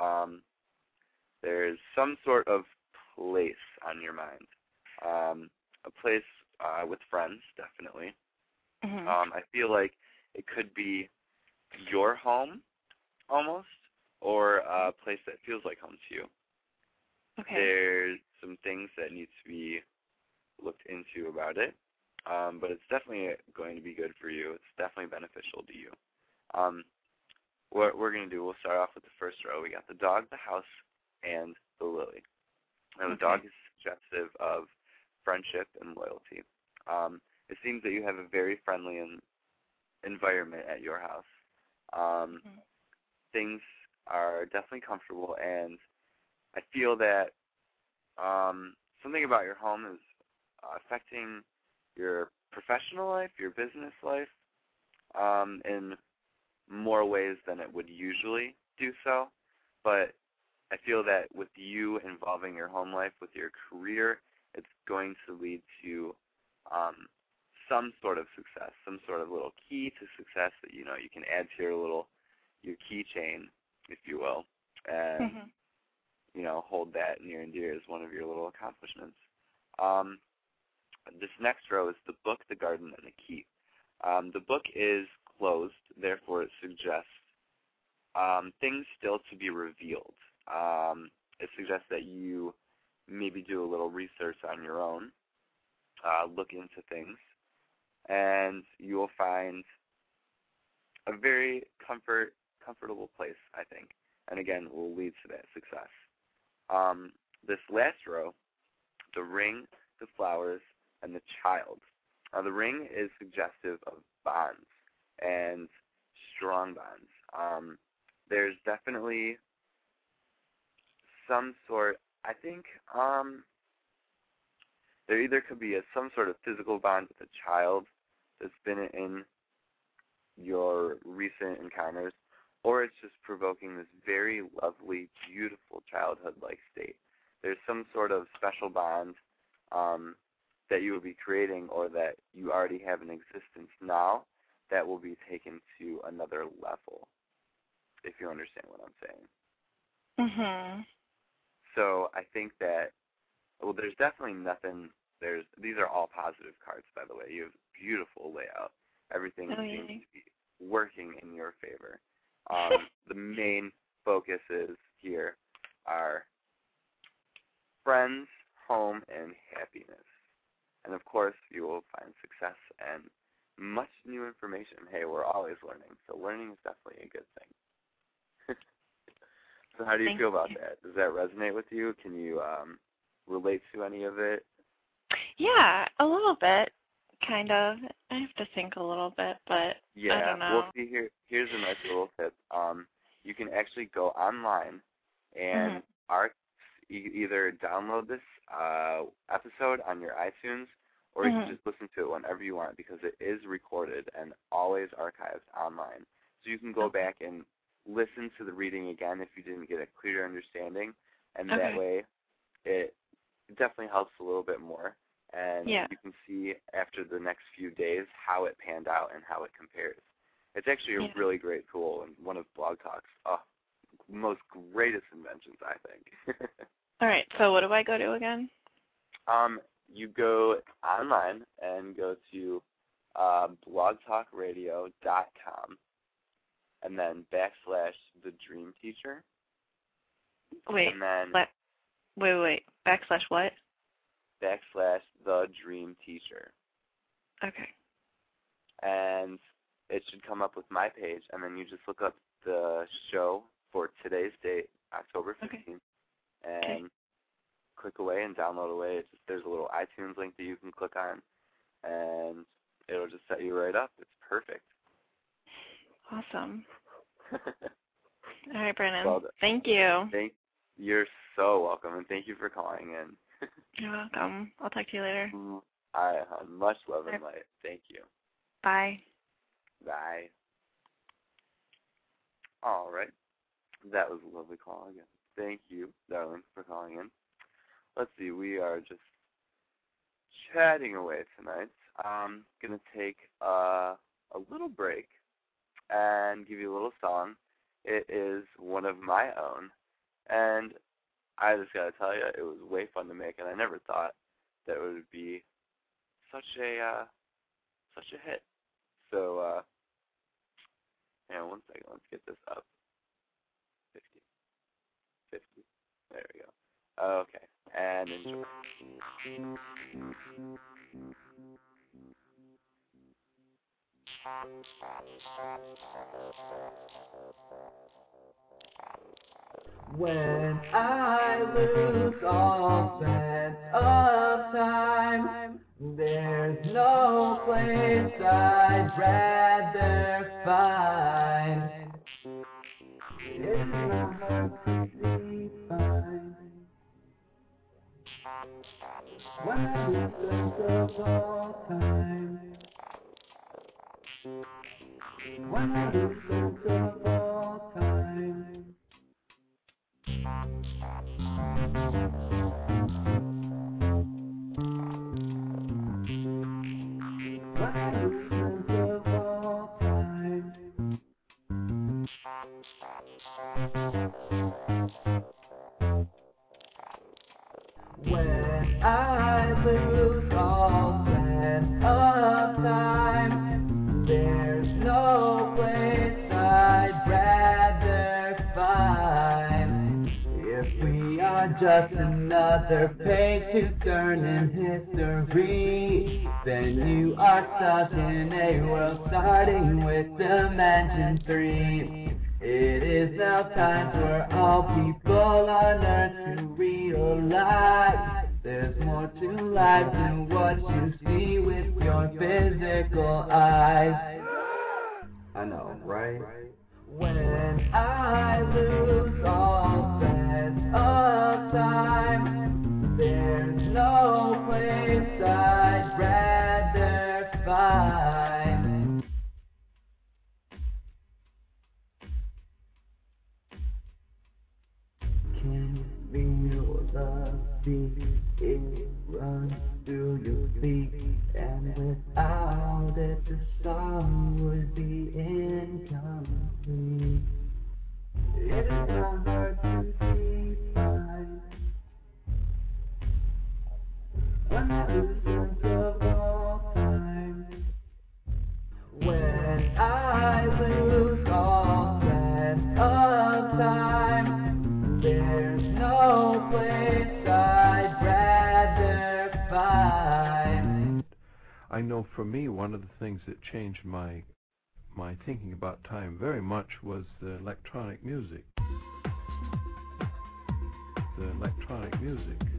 um, there's some sort of place on your mind. Um, a place uh, with friends, definitely. Mhm. Um, I feel like it could be your home, almost, or a place that feels like home to you. Okay. There's some things that need to be looked into about it, um, but it's definitely going to be good for you. It's definitely beneficial to you. Um, what we're going to do, we'll start off with the first row. We got the dog, the house, and the lily. Now, the Okay. dog is suggestive of friendship and loyalty. Um, it seems that you have a very friendly and environment at your house. Um, Mhm. Things are definitely comfortable, and I feel that um, something about your home is uh, affecting your professional life, your business life, um, in more ways than it would usually do so. But I feel that with you involving your home life with your career, it's going to lead to um, some sort of success, some sort of little key to success that you know you can add to your little your keychain, if you will, and Mhm. you know hold that near and dear as one of your little accomplishments. Um, this next row is the book, the garden, and the key. Um, the book is closed, therefore it suggests um, things still to be revealed. Um, it suggests that you maybe do a little research on your own, uh, look into things, and you will find a very comfort comfortable place, I think, and again will lead to that success. Um, this last row, the ring, the flowers, and the child. Now, the ring is suggestive of bonds and strong bonds. Um, there's definitely some sort. I think um, there either could be a, some sort of physical bond with a child that's been in your recent encounters, or it's just provoking this very lovely, beautiful childhood-like state. There's some sort of special bond um, that you will be creating, or that you already have in existence now, that will be taken to another level. If you understand what I'm saying. Mhm. So I think that well, there's definitely nothing. There's these are all positive cards, by the way. You have beautiful layout. Everything Oh, seems yay. to be working in your favor. Um, [laughs] the main focuses here are friends, home, and happiness. And of course, you will find success and much new information. Hey, we're always learning, so learning is definitely a good thing. [laughs] so how do you Thank feel about you. that? Does that resonate with you? Can you um, relate to any of it? Yeah, a little bit, kind of. I have to think a little bit, but Yeah. I don't know. Well, see here. Here's a nice little tip. Um, you can actually go online and Mhm. our e- either download this uh, episode on your iTunes, or you Mhm. can just listen to it whenever you want because it is recorded and always archived online. So you can go back and listen to the reading again if you didn't get a clear understanding, and Okay. that way it definitely helps a little bit more. And Yeah. you can see after the next few days how it panned out and how it compares. It's actually a Yeah. really great tool and one of Blog Talk's oh, most greatest inventions, I think. [laughs] All right. So what do I go to again? um, you go online and go to uh, blogtalkradio.com and then backslash the dream teacher. Wait. and then Let, wait, wait, wait. Backslash what? backslash the dream teacher. Okay. And it should come up with my page, and then you just look up the show for today's date, October 15th, Okay. and click away and download away. It's just, there's a little iTunes link that you can click on, and it'll just set you right up. It's perfect. Awesome. [laughs] All right, Brennan. Well. Thank you. Thank, you're so welcome, and thank you for calling in. [laughs] You're welcome. I'll talk to you later. I uh, much love and light. Thank you. Bye. Bye. All right. That was a lovely call again. Thank you, darling, for calling in. Let's see, we are just chatting away tonight. I'm gonna take uh, a little break and give you a little song. It is one of my own, and I just gotta tell you, it was way fun to make, and I never thought that it would be such a uh, such a hit. So, uh, hang on one second. Let's get this up. 50. 50. There we go. Okay. And enjoy. When I lose all sense of time, there's no place I'd rather find. When I lose sense of all time. I lose sense of all time. Sense of all time. Just another page to turn in history, then you are stuck in a world starting with Dimension 3. It is now time for all people on earth to realize there's more to life than what you see with your physical eyes. I know, right? When I lose all beat? It runs through your feet, and without it, the song would be incomplete. It is not hard to define. When I lose I know for me, one of the things that changed my my thinking about time very much was the electronic music. The electronic music.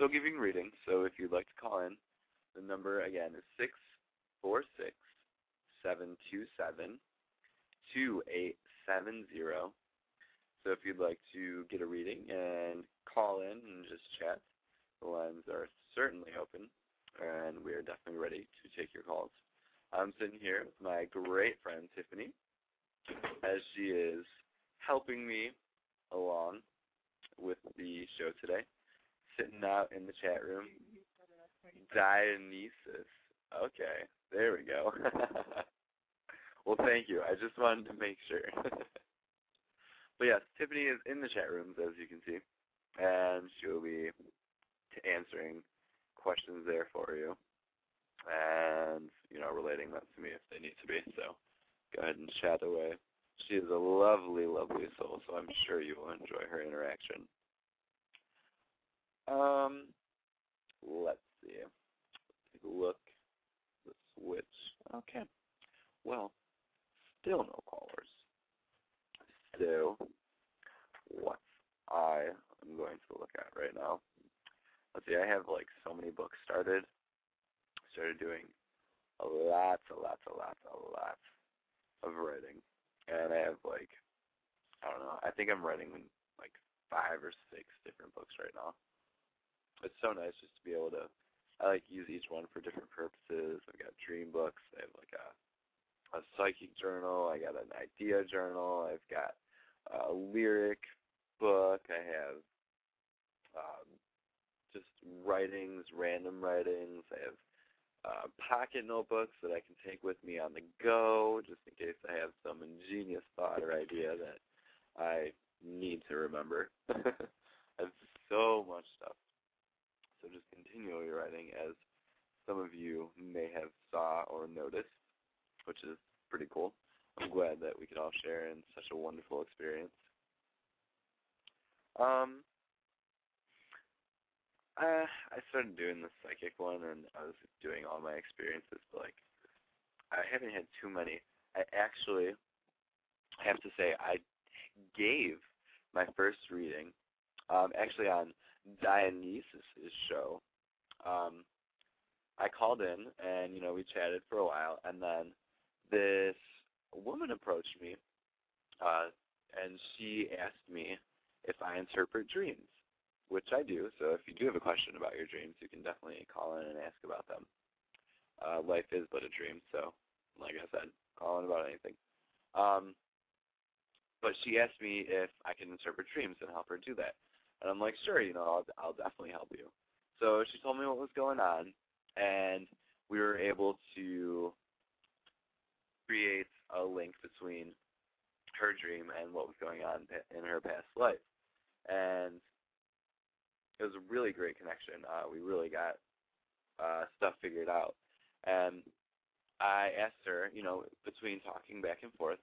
Still giving readings, so if you'd like to call in, the number again is six four six seven two seven two eight seven zero. So if you'd like to get a reading and call in and just chat, the lines are certainly open, and we are definitely ready to take your calls. I'm sitting here with my great friend Tiffany, as she is helping me along with the show today. Sitting out in the chat room. Dionysus. Okay, there we go. [laughs] well, thank you. I just wanted to make sure. [laughs] but yes, Tiffany is in the chat rooms, as you can see, and she'll be t- answering questions there for you, and you know, relating that to me if they need to be. So, go ahead and chat away. She is a lovely, lovely soul, so I'm sure you will enjoy her interaction. Um, let's see. Take a look. The switch. Okay. Well, still no callers. So, what I am going to look at right now. Let's see. I have like so many books started. Started doing a lots, a lots, a lots, a lots of writing and I have like I don't know. I think I'm writing like five or six different books right now. It's so nice just to be able to. I like use each one for different purposes. I've got dream books. I have like a a psychic journal. I got an idea journal. I've got a lyric book. I have um, just writings, random writings. I have uh, pocket notebooks that I can take with me on the go, just in case I have some ingenious thought or idea that I need to remember. [laughs] I have so much stuff. So just continually writing, as some of you may have saw or noticed, which is pretty cool. I'm glad that we could all share in such a wonderful experience. Um, uh, I started doing the psychic one, and I was doing all my experiences, but like, I haven't had too many. I actually have to say I gave my first reading, um, actually on Dionysus's show. Um, I called in, and you know we chatted for a while, and then this woman approached me, uh, and she asked me if I interpret dreams which I do. So if you do have a question about your dreams, you can definitely call in and ask about them. Uh, life is but a dream, so like I said, call in about anything. Um, but she asked me if I can interpret dreams and help her do that, and I'm like, sure, you know, I'll, I'll definitely help you. So she told me what was going on, and we were able to create a link between her dream and what was going on in her past life. And it was a really great connection. Uh, we really got uh, stuff figured out. And I asked her, you know, between talking back and forth,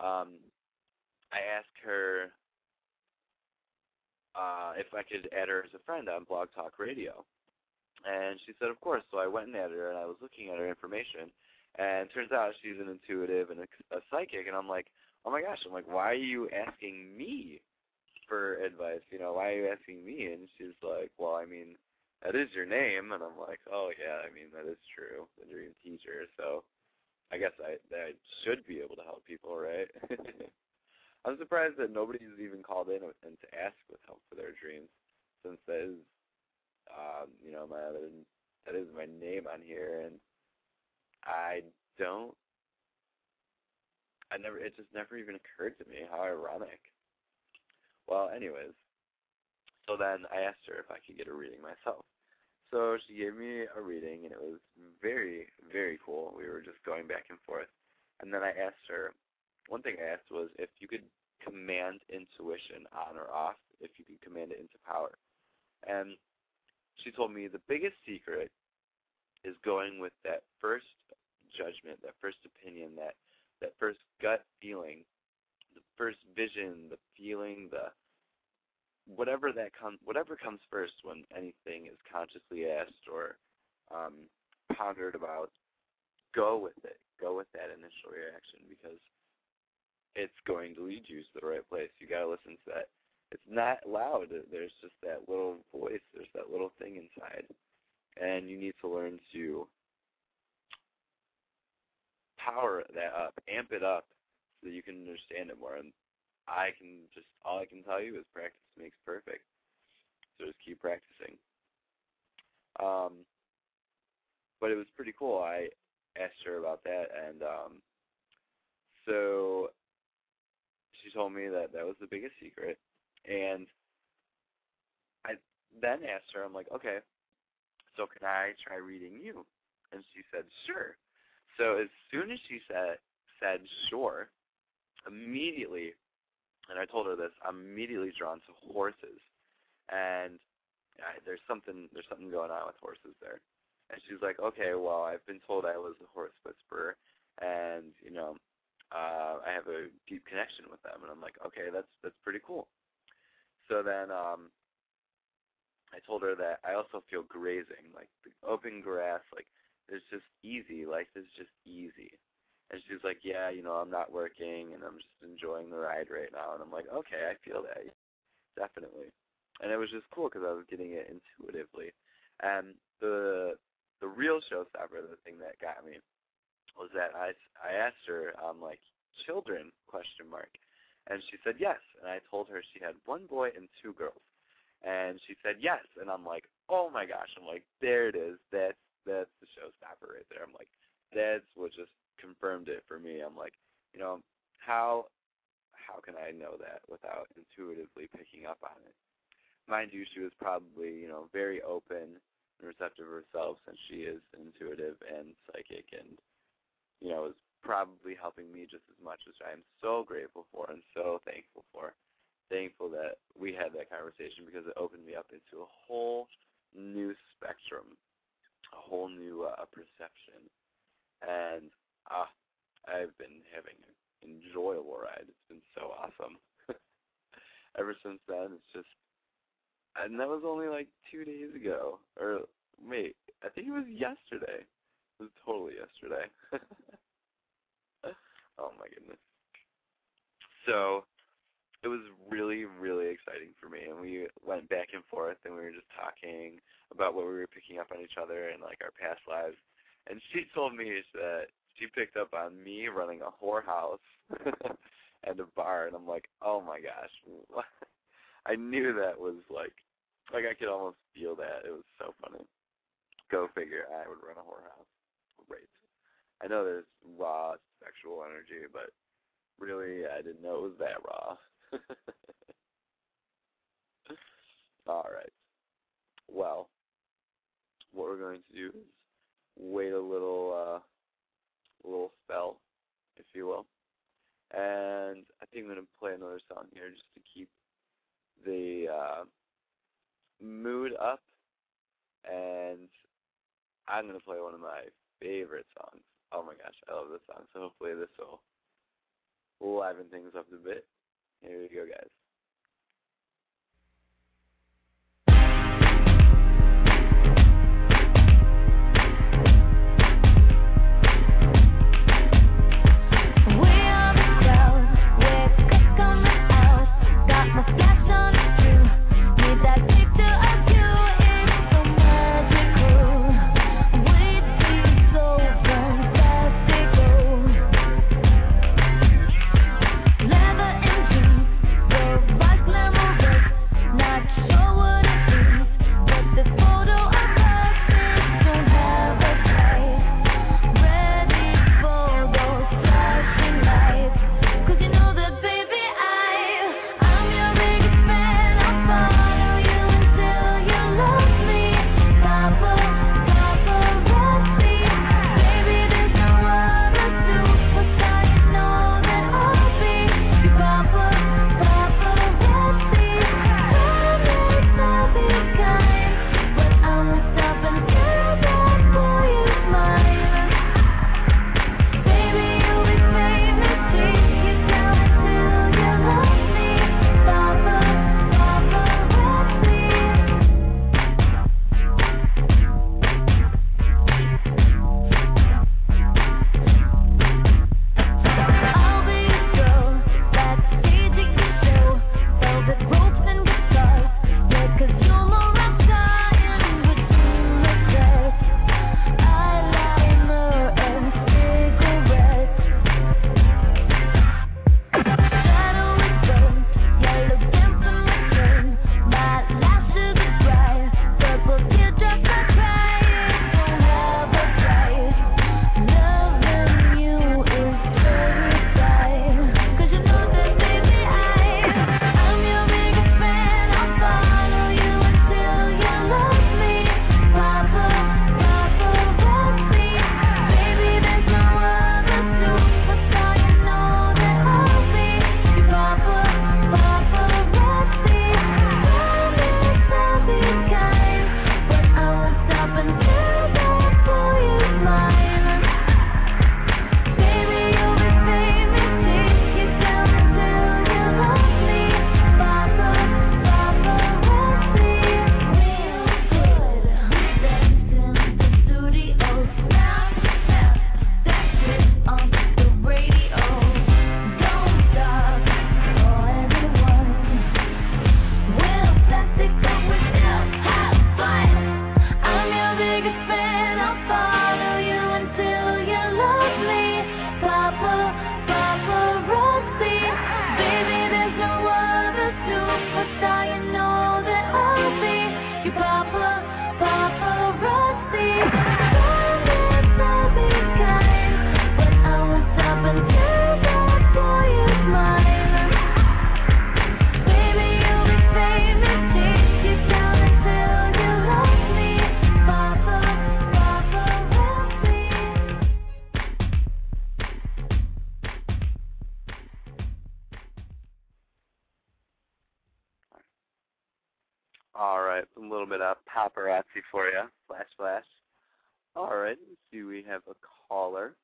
um, I asked her uh, if I could add her as a friend on Blog Talk Radio. And she said, of course. So I went and added her, and I was looking at her information. And turns out she's an intuitive and a, a psychic. And I'm like, oh my gosh, I'm like, why are you asking me for advice. You know, why are you asking me? And she's like, well, I mean, that is your name. And I'm like, oh yeah, I mean that is true, the dream teacher. So I guess I I should be able to help people, right? [laughs] I'm surprised that nobody's even called in and to ask with help for their dreams, since that is, um, you know, my other that is my name on here, and I don't. I never. It just never even occurred to me. How ironic. Well, anyways, so then I asked her if I could get a reading myself. So she gave me a reading, and it was very, very cool. We were just going back and forth. And then I asked her, one thing I asked was if you could command intuition on or off, if you could command it into power. And she told me the biggest secret is going with that first judgment, that first opinion, that that first gut feeling the first vision, the feeling, the whatever that comes, whatever comes first when anything is consciously asked or um, pondered about, go with it. Go with that initial reaction because it's going to lead you to the right place. You got to listen to that. It's not loud. There's just that little voice. There's that little thing inside, and you need to learn to power that up, amp it up, so that you can understand it more. And I can just all I can tell you is practice makes perfect. So just keep practicing. Um, but it was pretty cool. I asked her about that, and um, so she told me that that was the biggest secret. And I then asked her, I'm like, okay, so can I try reading you? And she said, sure. So as soon as she said said sure, immediately, and I told her this, I'm immediately drawn to horses, and I, there's something there's something going on with horses there. And she's like, okay, well, I've been told I was a horse whisperer, and you know, uh, I have a deep connection with them. And I'm like, okay, that's that's pretty cool. So then um, I told her that I also feel grazing, like the open grass, like it's just easy. Life is just easy. And she's like, yeah, you know, I'm not working and I'm just enjoying the ride right now. And I'm like, okay, I feel that, definitely. And it was just cool because I was getting it intuitively. And the the real showstopper, the thing that got me, was that I I asked her, um, like, children question mark, and she said yes. And I told her she had one boy and two girls, and she said yes. And I'm like, oh my gosh! I'm like, there it is. That's that's the showstopper right there. I'm like, that's what just confirmed it for me. I'm like, you know, how how can I know that without intuitively picking up on it? Mind you, she was probably, you know, very open and receptive herself since she is intuitive and psychic and, you know, is probably helping me just as much, which I am so grateful for and so thankful for. Thankful that we had that conversation because it opened me up into a whole new spectrum, a whole new uh, perception. And ah, I've been having an enjoyable ride. It's been so awesome. [laughs] Ever since then, it's just, and that was only like two days ago. Or wait, I think it was yesterday. Was totally yesterday. [laughs] oh my goodness. So it was really, really exciting for me, and we went back and forth, and we were just talking about what we were picking up on each other and like our past lives. And she told me that she picked up on me running a whorehouse [laughs] and a bar, and I'm like, oh my gosh, [laughs] I knew that was like, like I could almost feel that. It was so funny. Go figure, I would run a whorehouse. I know there's raw sexual energy, but really, I didn't know it was that raw. [laughs] All right. Well, what we're going to do is wait a little uh, little spell, if you will. And I think I'm going to play another song here just to keep the uh, mood up. And I'm going to play one of my favorite songs. Oh my gosh, I love this song. So hopefully this will liven things up a bit. Here we go, guys. Right, a little bit of paparazzi for you. Flash, flash. All right, let's see. We have a caller,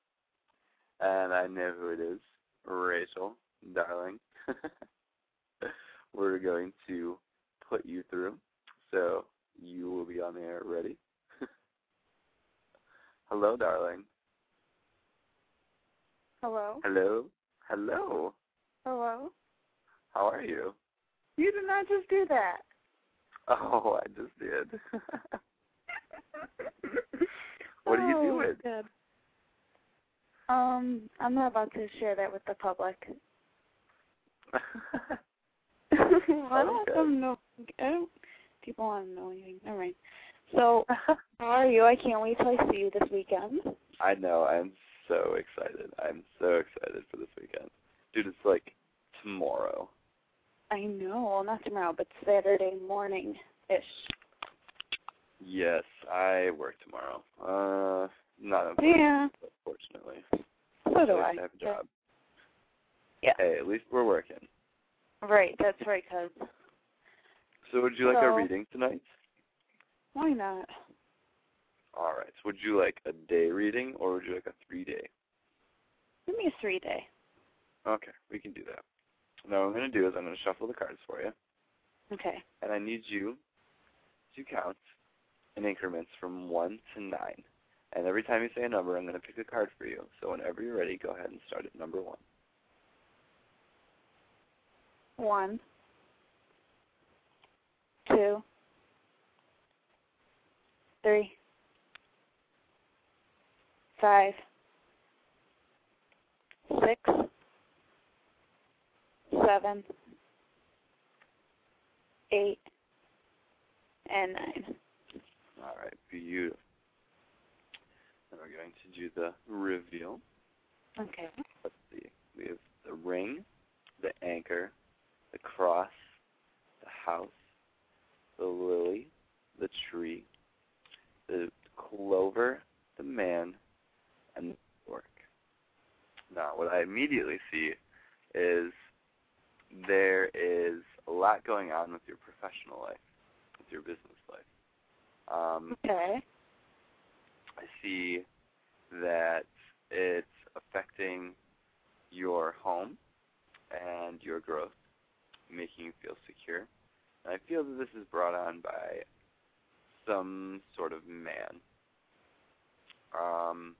and I know who it is. Rachel, darling. [laughs] We're going to put you through, so you will be on the air. Ready? [laughs] Hello, darling. Hello? Hello. Hello. Hello? How are you? You did not just do that. Oh, I just did. [laughs] what are you Oh, doing? Good. Um, I'm not about to share that with the public. [laughs] [laughs] I don't want Okay. them to know. I don't. People want to know anything. Never mind. So, how are you? I can't wait till I see you this weekend. I know. I'm so excited. I'm so excited for this weekend. Dude, it's like tomorrow. I know. Well, not tomorrow, but Saturday morning ish. Yes, I work tomorrow. Uh, not Yeah. unfortunately. So do Nice I. have a job. Yeah. Hey, at least we're working. Right. That's right. Cause So, would you like a reading tonight? why not? All right. So, would you like a day reading or would you like a three day? Give me a three day. Okay, we can do that. Now, what I'm going to do is I'm going to shuffle the cards for you, Okay. and I need you to count in increments from 1 to 9. And every time you say a number, I'm going to pick a card for you. So, whenever you're ready, go ahead and start at number 1. One. Two. Three. Five. Six. Seven. Eight. And nine. All right, beautiful. Now we're going to do the reveal. Okay. Let's see. We have the ring, the anchor, the cross, the house, the lily, the tree, the clover, the man, and the stork. Now, what I immediately see is there is a lot going on with your professional life, with your business life. Um, Okay. I see that it's affecting your home and your growth, making you feel secure. And I feel that this is brought on by some sort of man, um,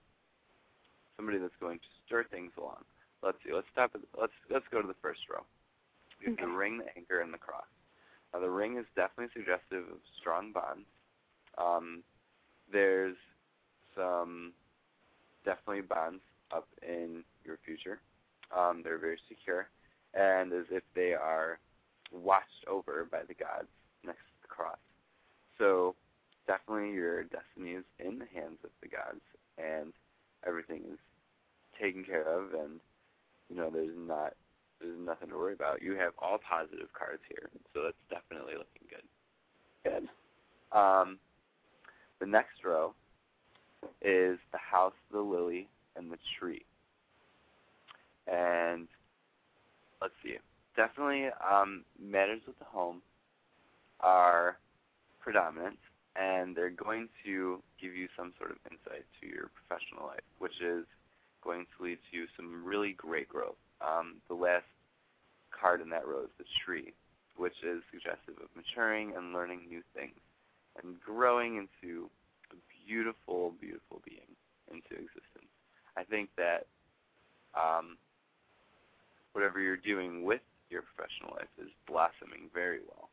somebody that's going to stir things along. Let's see. Let's stop. At, let's let's go to the first row. Have the ring, the anchor, and the cross. Now the ring is definitely suggestive of strong bonds. Um, there's some definitely bonds up in your future. Um, they're very secure, and as if they are watched over by the gods next to the cross. So definitely your destiny is in the hands of the gods, and everything is taken care of, and you know there's not there's nothing to worry about. You have all positive cards here, so that's definitely looking good. Good. Um, the next row is the house, the lily, and the tree. And let's see. Definitely, um, matters with the home are predominant, and they're going to give you some sort of insight to your professional life, which is going to lead to some really great growth. Um, the last card in that row is the tree, which is suggestive of maturing and learning new things and growing into a beautiful, beautiful being into existence. I think that um, whatever you're doing with your professional life is blossoming very well.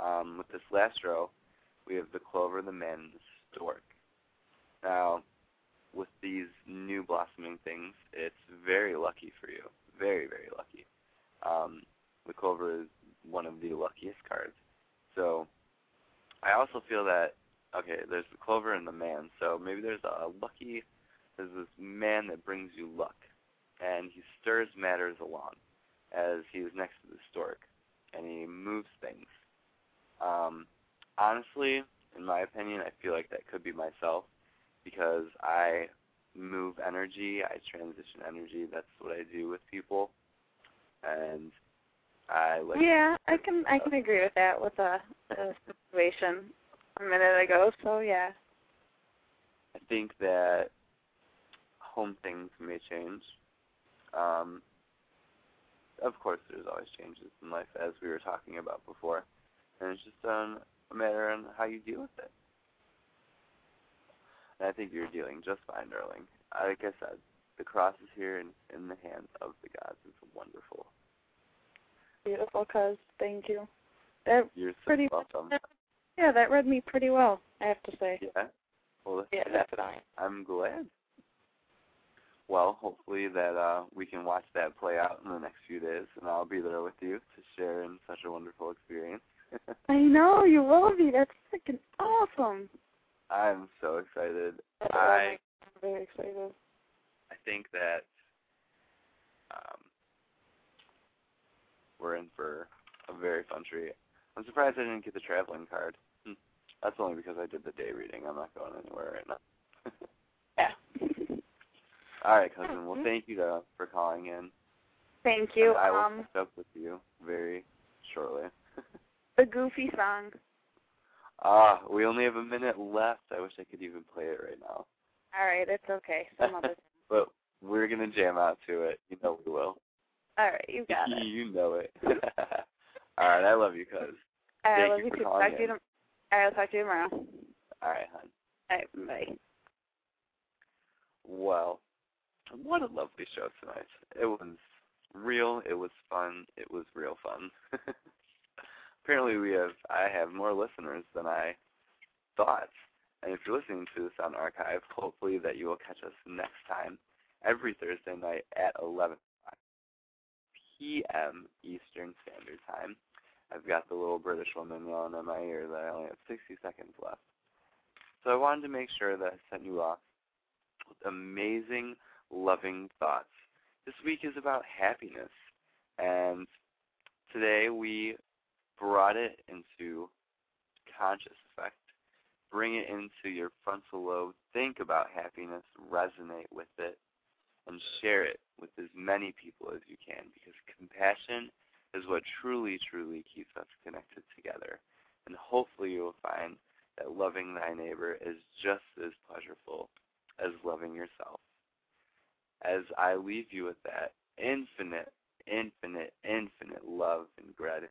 Um, with this last row, we have the clover, the man, and the stork. Now, with these new blossoming things, it's very lucky for you. Very, very lucky. Um, the clover is one of the luckiest cards. So, I also feel that okay, there's the clover and the man. So maybe there's a lucky, there's this man that brings you luck, and he stirs matters along, as he is next to the stork, and he moves things. Um, honestly, in my opinion, I feel like that could be myself, because I move energy, I transition energy. That's what I do with people, and I like. Yeah, I can I can agree with that with the, the situation a minute ago. So yeah. I think that home things may change. Um, of course, there's always changes in life, as we were talking about before, and it's just um, a matter on how you deal with it. And I think you're doing just fine, darling. Like I said, the cross is here in, in the hands of the gods. It's wonderful. Beautiful, cuz. Thank you. That You're so pretty welcome. yeah, that read me pretty well. I have to say. Yeah. Well, Yeah, definitely. I'm glad. Well, hopefully that uh we can watch that play out in the next few days, and I'll be there with you to share in such a wonderful experience. [laughs] I know you will be. That's freaking awesome. I'm so excited. I'm very excited. I think that um we're in for a very fun treat. I'm surprised I didn't get the traveling card. Hmm. That's only because I did the day reading. I'm not going anywhere right now. [laughs] Yeah. [laughs] All right, cousin. Well, thank you though for calling in. Thank you. And I will Um, catch up with you very shortly. [laughs] the Goofy song. Ah, we only have a minute left. I wish I could even play it right now. All right, it's okay. Some other. [laughs] time. But we're gonna jam out to it. You know we will. All right, you got it. [laughs] you know it. [laughs] All right, I love you, cuz. All right, Thank love you you too. Talk to you. all right, I'll talk to you tomorrow. All right, hon. All right, bye. Well, what a lovely show tonight. It was real. It was fun. It was real fun. Apparently, we have I have more listeners than I thought. And if you're listening to this on archive, hopefully that you will catch us next time, every Thursday night at 11 p.m. Eastern Standard Time. I've got the little British woman yelling in my ear that I only have 60 seconds left. So I wanted to make sure that I sent you off with amazing, loving thoughts. This week is about happiness, and today we brought it into conscious effect. Bring it into your frontal lobe. Think about happiness, resonate with it, and share it with as many people as you can because compassion is what truly, truly keeps us connected together. And hopefully you will find that loving thy neighbor is just as pleasurable as loving yourself. As I leave you with that infinite, infinite, infinite love and gratitude